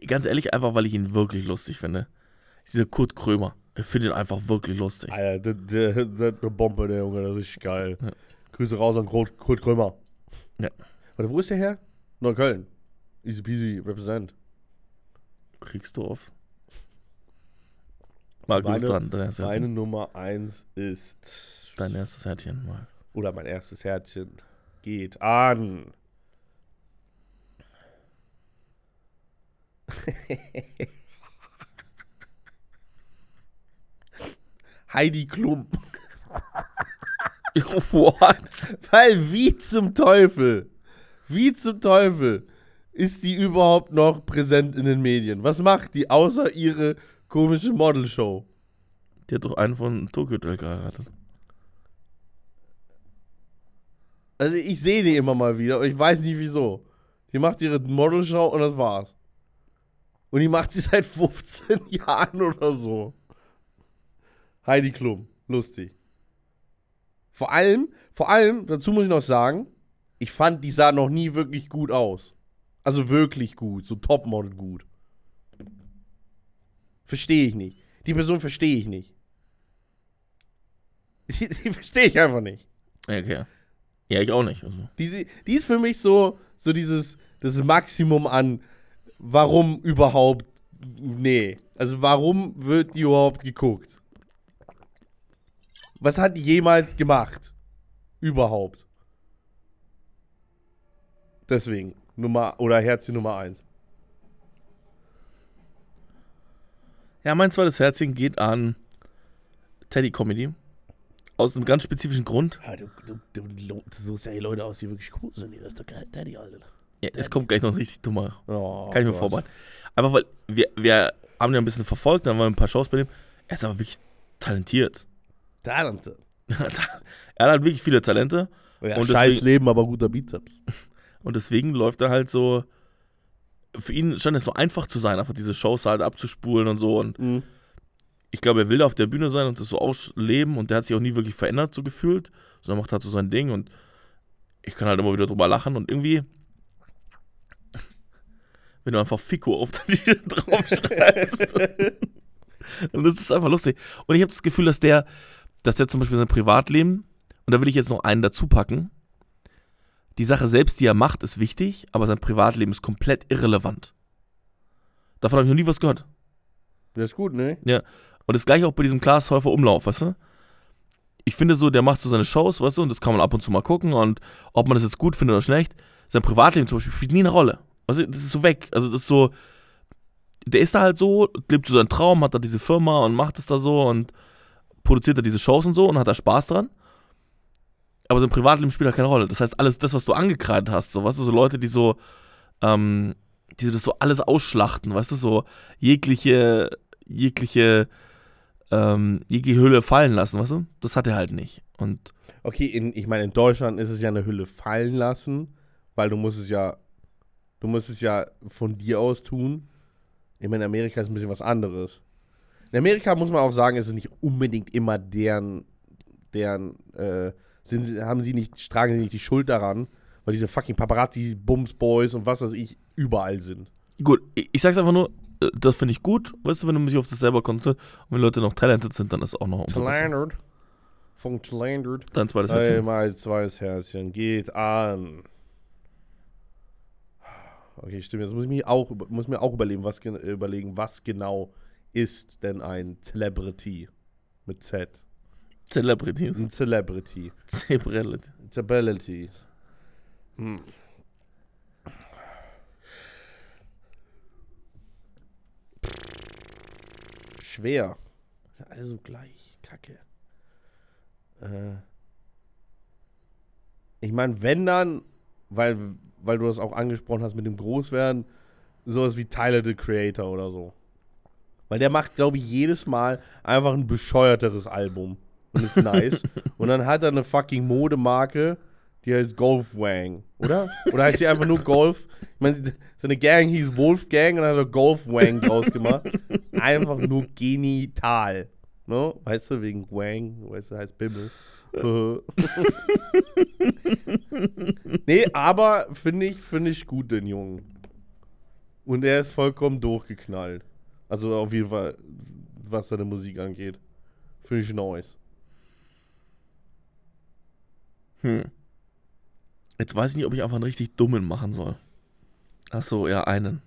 Speaker 1: Ganz ehrlich, einfach weil ich ihn wirklich lustig finde. Dieser Kurt Krömer. Ich finde ihn einfach wirklich lustig.
Speaker 2: Alter, der, der, der, der Bombe, der Junge, das ist richtig geil.
Speaker 1: Ja.
Speaker 2: Grüße raus an Kurt, Kurt Krömer.
Speaker 1: Ja.
Speaker 2: Warte, wo ist der her? Neukölln. Easy peasy, represent.
Speaker 1: Kriegsdorf. Marc, du bist
Speaker 2: Meine-
Speaker 1: dran. Dein erstes,
Speaker 2: Meine
Speaker 1: Herzchen.
Speaker 2: Nummer eins ist,
Speaker 1: Dein erstes Herzchen. Marc.
Speaker 2: oder mein erstes Herzchen geht an Heidi Klum.
Speaker 1: What?
Speaker 2: Weil wie zum Teufel, wie zum Teufel ist die überhaupt noch präsent in den Medien? Was macht die außer ihre komische Modelshow?
Speaker 1: Die hat doch einen von Tokyo Hotel geheiratet.
Speaker 2: Also ich sehe die immer mal wieder und ich weiß nicht wieso. Die macht ihre Modelshow und das war's. Und die macht sie seit 15 Jahren oder so. Heidi Klum, lustig. Vor allem, vor allem, dazu muss ich noch sagen, ich fand, die sah noch nie wirklich gut aus. Also wirklich gut, so Topmodel gut. Verstehe ich nicht. Die Person verstehe ich nicht. Die, die verstehe ich einfach nicht.
Speaker 1: Okay. Ja, ich auch nicht. Also.
Speaker 2: Die, die ist für mich so, so dieses das Maximum an, warum überhaupt, nee. Also warum wird die überhaupt geguckt? Was hat die jemals gemacht? Überhaupt. Deswegen, Nummer, oder Herzchen Nummer 1.
Speaker 1: Ja, mein zweites Herzchen geht an Teddy Comedy. Aus einem ganz spezifischen Grund.
Speaker 2: Ja, du, du, du, du suchst ja die Leute aus, die wirklich cool sind. Das ist doch geil, Daddy, Alter.
Speaker 1: Ja, es kommt gleich noch ein richtig dummer.
Speaker 2: Oh,
Speaker 1: Kann ich mir
Speaker 2: Gott.
Speaker 1: vorbereiten. Einfach weil wir, wir haben ja ein bisschen verfolgt, dann waren ein paar Shows bei dem. Er ist aber wirklich talentiert.
Speaker 2: Talente.
Speaker 1: er hat halt wirklich viele Talente
Speaker 2: Ja,
Speaker 1: Und
Speaker 2: scheiß
Speaker 1: deswegen-
Speaker 2: Leben, aber guter Bizeps.
Speaker 1: und deswegen läuft er halt so. Für ihn scheint es so einfach zu sein, einfach diese Shows halt abzuspulen und so. Und
Speaker 2: Mhm.
Speaker 1: ich glaube, er will da auf der Bühne sein und das so ausleben und der hat sich auch nie wirklich verändert, so gefühlt, sondern macht halt so sein Ding und ich kann halt immer wieder drüber lachen und irgendwie, wenn du einfach Fico auf der Linie draufschreibst, und das ist einfach lustig. Und ich habe das Gefühl, dass der, dass der zum Beispiel sein Privatleben, und da will ich jetzt noch einen dazu packen, die Sache selbst, die er macht, ist wichtig, aber sein Privatleben ist komplett irrelevant. Davon habe ich noch nie was gehört.
Speaker 2: Das ist gut, ne?
Speaker 1: Und das gleiche auch bei diesem Klaas Häufer Umlauf, weißt du? Ich finde so, der macht so seine Shows, weißt du, und das kann man ab und zu mal gucken und ob man das jetzt gut findet oder schlecht. Sein Privatleben zum Beispiel spielt nie eine Rolle. Also das ist so weg. Also das ist so, der ist da halt so, lebt so seinen Traum, hat da diese Firma und macht es da so und produziert da diese Shows und so und hat da Spaß dran. Aber sein Privatleben spielt da keine Rolle. Das heißt, alles das, was du angekreidet hast, so, weißt du, so Leute, die so, ähm, die das so alles ausschlachten, weißt du, so jegliche, jegliche, ähm, jegliche Hülle fallen lassen, weißt du? Das hat er halt nicht. Und
Speaker 2: Okay, in, ich meine, in Deutschland ist es ja eine Hülle fallen lassen, weil du musst es ja, du musst es ja von dir aus tun. Ich meine, in Amerika ist ein bisschen was anderes. In Amerika muss man auch sagen, ist es nicht unbedingt immer deren, deren, äh, sind, haben sie nicht, tragen sie nicht die Schuld daran, weil diese fucking Paparazzi, Bums Boys und was weiß ich überall sind.
Speaker 1: gut, ich, ich sag's einfach nur, äh, das finde ich gut, weißt du, wenn du mich auf das selber konzentrierst und wenn Leute noch talented sind, dann ist es auch noch.
Speaker 2: Talented. Von Talented.
Speaker 1: Dein zweites Herzchen.
Speaker 2: mein zweites Herzchen geht an. Okay, stimmt. Jetzt muss ich mich auch, muss mir auch überlegen, was, gen- überlegen, was genau ist denn ein Celebrity mit Z?
Speaker 1: Celebrities.
Speaker 2: Ein Celebrity.
Speaker 1: Zebrellet.
Speaker 2: Celebrities. Hm. Schwer. Sind alle so gleich. Kacke. Äh. Ich meine, wenn dann, weil, weil du das auch angesprochen hast mit dem Großwerden, sowas wie Tyler the Creator oder so. Weil der macht, glaube ich, jedes Mal einfach ein bescheuerteres Album. Und ist nice. und dann hat er eine fucking Modemarke, die heißt Golf Wang, oder? Oder heißt die einfach nur Golf? Ich meine, seine Gang hieß Wolfgang und dann hat er Golf Wang draus gemacht. Einfach nur genital. Ne? Weißt du, wegen Wang, weißt du, heißt Bimmel. nee, aber finde ich, finde ich gut, den Jungen. Und er ist vollkommen durchgeknallt. Also auf jeden Fall, was seine Musik angeht. Finde ich nice.
Speaker 1: Hm. Jetzt weiß ich nicht, ob ich einfach einen richtig dummen machen soll. Ach so, ja, einen.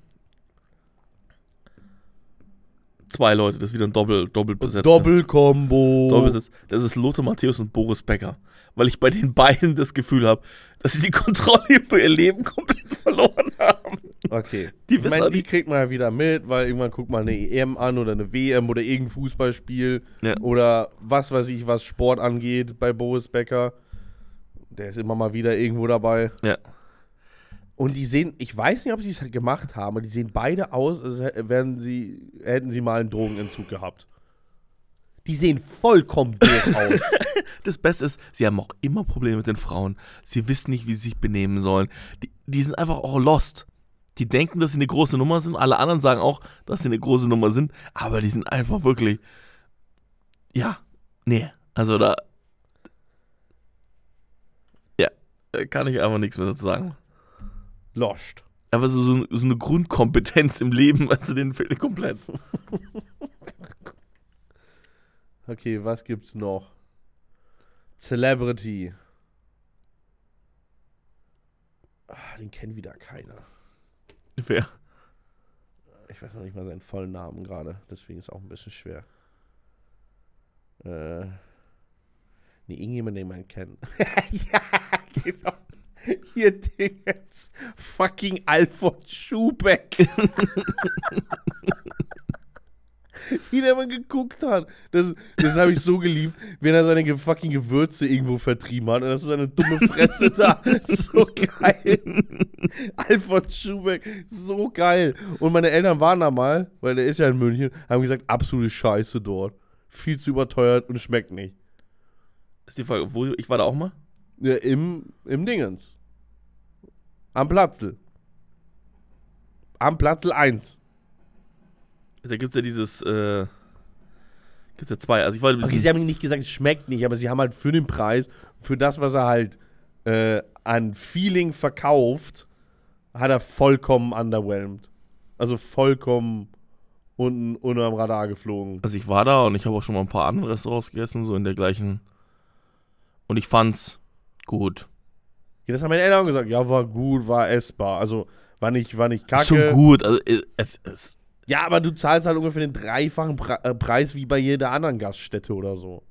Speaker 1: Zwei Leute, das ist wieder ein Doppel, doppelt besetzt.
Speaker 2: Doppelkombo.
Speaker 1: Doppelbesetzt. Das ist Lothar Matthäus und Boris Becker. Weil ich bei den beiden das Gefühl habe, dass sie die Kontrolle über ihr Leben komplett verloren haben.
Speaker 2: Okay.
Speaker 1: Die
Speaker 2: ich
Speaker 1: wissen
Speaker 2: meine,
Speaker 1: auch
Speaker 2: die
Speaker 1: nicht-
Speaker 2: kriegt man ja wieder mit, weil irgendwann guckt man eine EM an oder eine WM oder irgendein Fußballspiel
Speaker 1: Ja.
Speaker 2: oder was weiß ich, was Sport angeht bei Boris Becker. Der ist immer mal wieder irgendwo dabei.
Speaker 1: Ja.
Speaker 2: Und die sehen, ich weiß nicht, ob sie es gemacht haben, aber die sehen beide aus, als wären sie, hätten sie mal einen Drogenentzug gehabt. Die sehen vollkommen doof aus.
Speaker 1: Das Beste ist, sie haben auch immer Probleme mit den Frauen. Sie wissen nicht, wie sie sich benehmen sollen. Die, die sind einfach auch lost. Die denken, dass sie eine große Nummer sind. Alle anderen sagen auch, dass sie eine große Nummer sind. Aber die sind einfach wirklich. Ja, nee. Also da. Ja, kann ich einfach nichts mehr dazu sagen.
Speaker 2: Lost.
Speaker 1: Aber so, so, so eine Grundkompetenz im Leben, also den fehlt komplett.
Speaker 2: Okay, was gibt's noch? Celebrity. Ah, den kennt wieder keiner.
Speaker 1: Wer?
Speaker 2: Ich weiß noch nicht mal seinen vollen Namen gerade, deswegen ist auch ein bisschen schwer. Äh. Nee, irgendjemand, den man kennt. ja, genau. Hier, den jetzt. Fucking Alfred Schubeck. Wie der mal geguckt hat. Das, das habe ich so geliebt, wenn er seine fucking Gewürze irgendwo vertrieben hat. Und das ist seine dumme Fresse da. So geil. Alfred Schubeck, so geil. Und meine Eltern waren da mal, weil der ist ja in München, haben gesagt, absolute Scheiße dort. Viel zu überteuert und schmeckt nicht.
Speaker 1: Ist die Frage, wo, ich war da auch mal?
Speaker 2: Ja, im, Im Dingens. Am Platzl. Am Platzl 1.
Speaker 1: Da gibt es ja dieses, äh, gibt's ja zwei. Also ich wollte
Speaker 2: Okay, sie haben nicht gesagt, es schmeckt nicht, aber sie haben halt für den Preis, für das, was er halt äh, an Feeling verkauft, hat er vollkommen underwhelmed. Also vollkommen unten unterm Radar geflogen.
Speaker 1: also ich war da und ich habe auch schon mal ein paar andere Restaurants gegessen, so in der gleichen. Und ich fand's gut.
Speaker 2: Ja, das haben meine Eltern gesagt. Ja, war gut, war essbar. Also war nicht, war nicht kacke.
Speaker 1: Ist schon gut. Also äh, es, es,
Speaker 2: Ja, aber du zahlst halt ungefähr den dreifachen Pre äh, Preis wie bei jeder anderen Gaststätte oder so.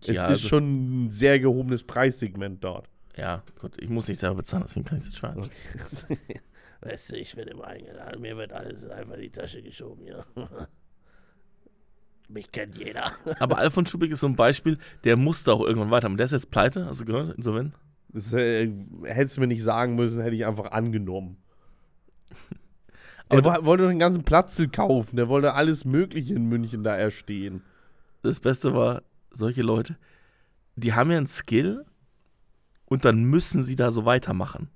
Speaker 2: Es
Speaker 1: ja,
Speaker 2: ist
Speaker 1: also,
Speaker 2: schon ein sehr gehobenes Preissegment dort.
Speaker 1: ja, gut, ich muss nicht selber bezahlen, deswegen kann ich es jetzt schweigen.
Speaker 2: Weißt du, ich werde immer eingeladen. Mir wird alles einfach in die Tasche geschoben hier. Mich kennt jeder.
Speaker 1: Aber Alfons Schubig ist so ein Beispiel, der musste auch irgendwann weitermachen. Der ist jetzt pleite, hast du gehört? Insolvent?
Speaker 2: Das äh, hättest du mir nicht sagen müssen, hätte ich einfach angenommen.
Speaker 1: Aber
Speaker 2: Der wo- wollte doch den ganzen Platz kaufen. Der wollte alles Mögliche in München da erstehen.
Speaker 1: Das Beste war, solche Leute, die haben ja einen Skill und dann müssen sie da so weitermachen.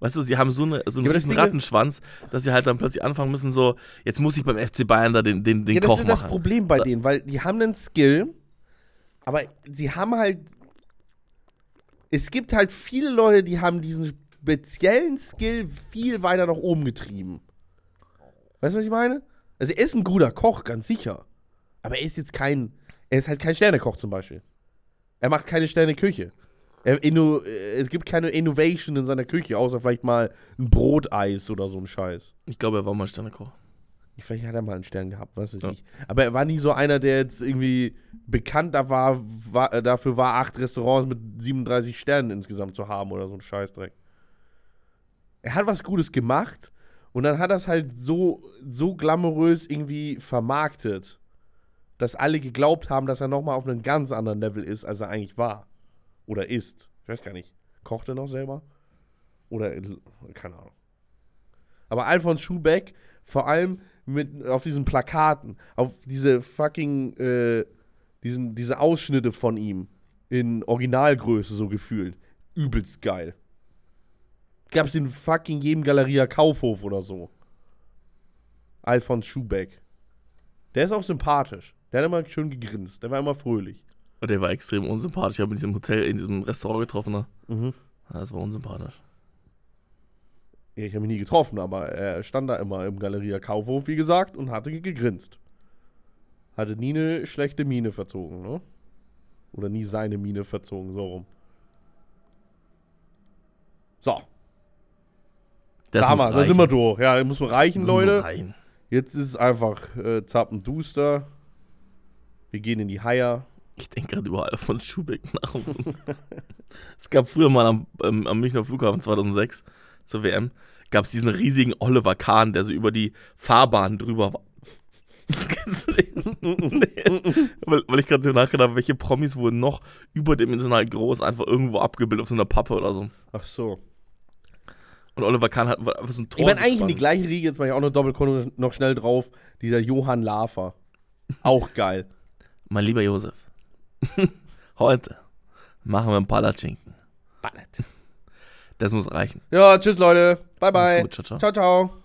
Speaker 1: Weißt du, sie haben so, eine, so einen
Speaker 2: Ja, aber das
Speaker 1: riesen
Speaker 2: ist-
Speaker 1: Rattenschwanz, dass sie halt dann plötzlich anfangen müssen, so, jetzt muss ich beim FC Bayern da den, den, den
Speaker 2: ja, das
Speaker 1: Koch
Speaker 2: ist das
Speaker 1: machen.
Speaker 2: Problem bei
Speaker 1: Da-
Speaker 2: denen, weil die haben einen Skill, aber sie haben halt. Es gibt halt viele Leute, die haben diesen speziellen Skill viel weiter nach oben getrieben. Weißt du, was ich meine? Also er ist ein guter Koch, ganz sicher. Aber er ist jetzt kein. Er ist halt kein Sternekoch zum Beispiel. Er macht keine Sterneküche. Er inno, äh, es gibt keine Innovation in seiner Küche, außer vielleicht mal ein Broteis oder so ein Scheiß.
Speaker 1: Ich glaube, er war mal Sternekoch.
Speaker 2: Vielleicht hat er mal einen Stern gehabt, weiß ich
Speaker 1: Ja.
Speaker 2: nicht. Aber er war nie so einer, der jetzt irgendwie bekannt war, war, äh, dafür war, acht Restaurants mit 37 Sternen insgesamt zu haben oder so ein Scheißdreck. Er hat was Gutes gemacht und dann hat er es halt so, so glamourös irgendwie vermarktet, dass alle geglaubt haben, dass er nochmal auf einem ganz anderen Level ist, als er eigentlich war. Oder ist. Ich weiß gar nicht. Kocht er noch selber? Oder, keine Ahnung. Aber Alfons Schubeck, vor allem mit, auf diesen Plakaten, auf diese fucking, äh, diesen, diese Ausschnitte von ihm in Originalgröße so gefühlt. Übelst geil. Gab's in fucking jedem Galeria Kaufhof oder so. Alfons Schubeck. Der ist auch sympathisch. Der hat immer schön gegrinst. Der war immer fröhlich.
Speaker 1: Und der war extrem unsympathisch. Ich habe in diesem Hotel, in diesem Restaurant getroffen. Ne?
Speaker 2: Mhm.
Speaker 1: Das war unsympathisch.
Speaker 2: Ich habe ihn nie getroffen, aber er stand da immer im Galeria Kaufhof, wie gesagt, und hatte gegrinst. Hatte nie eine schlechte Miene verzogen, ne? Oder nie seine Miene verzogen, so rum. So,
Speaker 1: Das
Speaker 2: da, mal, da sind wir durch. Ja, muss man reichen, Leute.
Speaker 1: reichen.
Speaker 2: Jetzt ist es einfach äh, Zappenduster. Wir gehen in die Haier.
Speaker 1: Ich denke gerade überall von Schubeck nach. es gab früher mal am, ähm, am Münchner Flughafen 2006 zur WM, gab es diesen riesigen Oliver Kahn, der so über die Fahrbahn drüber war. Kennst du den? nee. weil, weil ich gerade nachgedacht habe, welche Promis wurden noch überdimensional groß einfach irgendwo abgebildet auf so einer Pappe oder so.
Speaker 2: Ach so.
Speaker 1: Und Oliver Kahn hat einfach so ein Tor.
Speaker 2: Ich meine, eigentlich in die gleiche Riege, jetzt mache ich auch eine Doppelkonnung noch schnell drauf. Dieser Johann Lafer. Auch geil.
Speaker 1: Mein lieber Josef, heute machen wir einen Palatschinken.
Speaker 2: Ballett.
Speaker 1: Das muss reichen.
Speaker 2: Ja, tschüss Leute. Bye bye.
Speaker 1: gut, ciao, ciao.
Speaker 2: Ciao, ciao.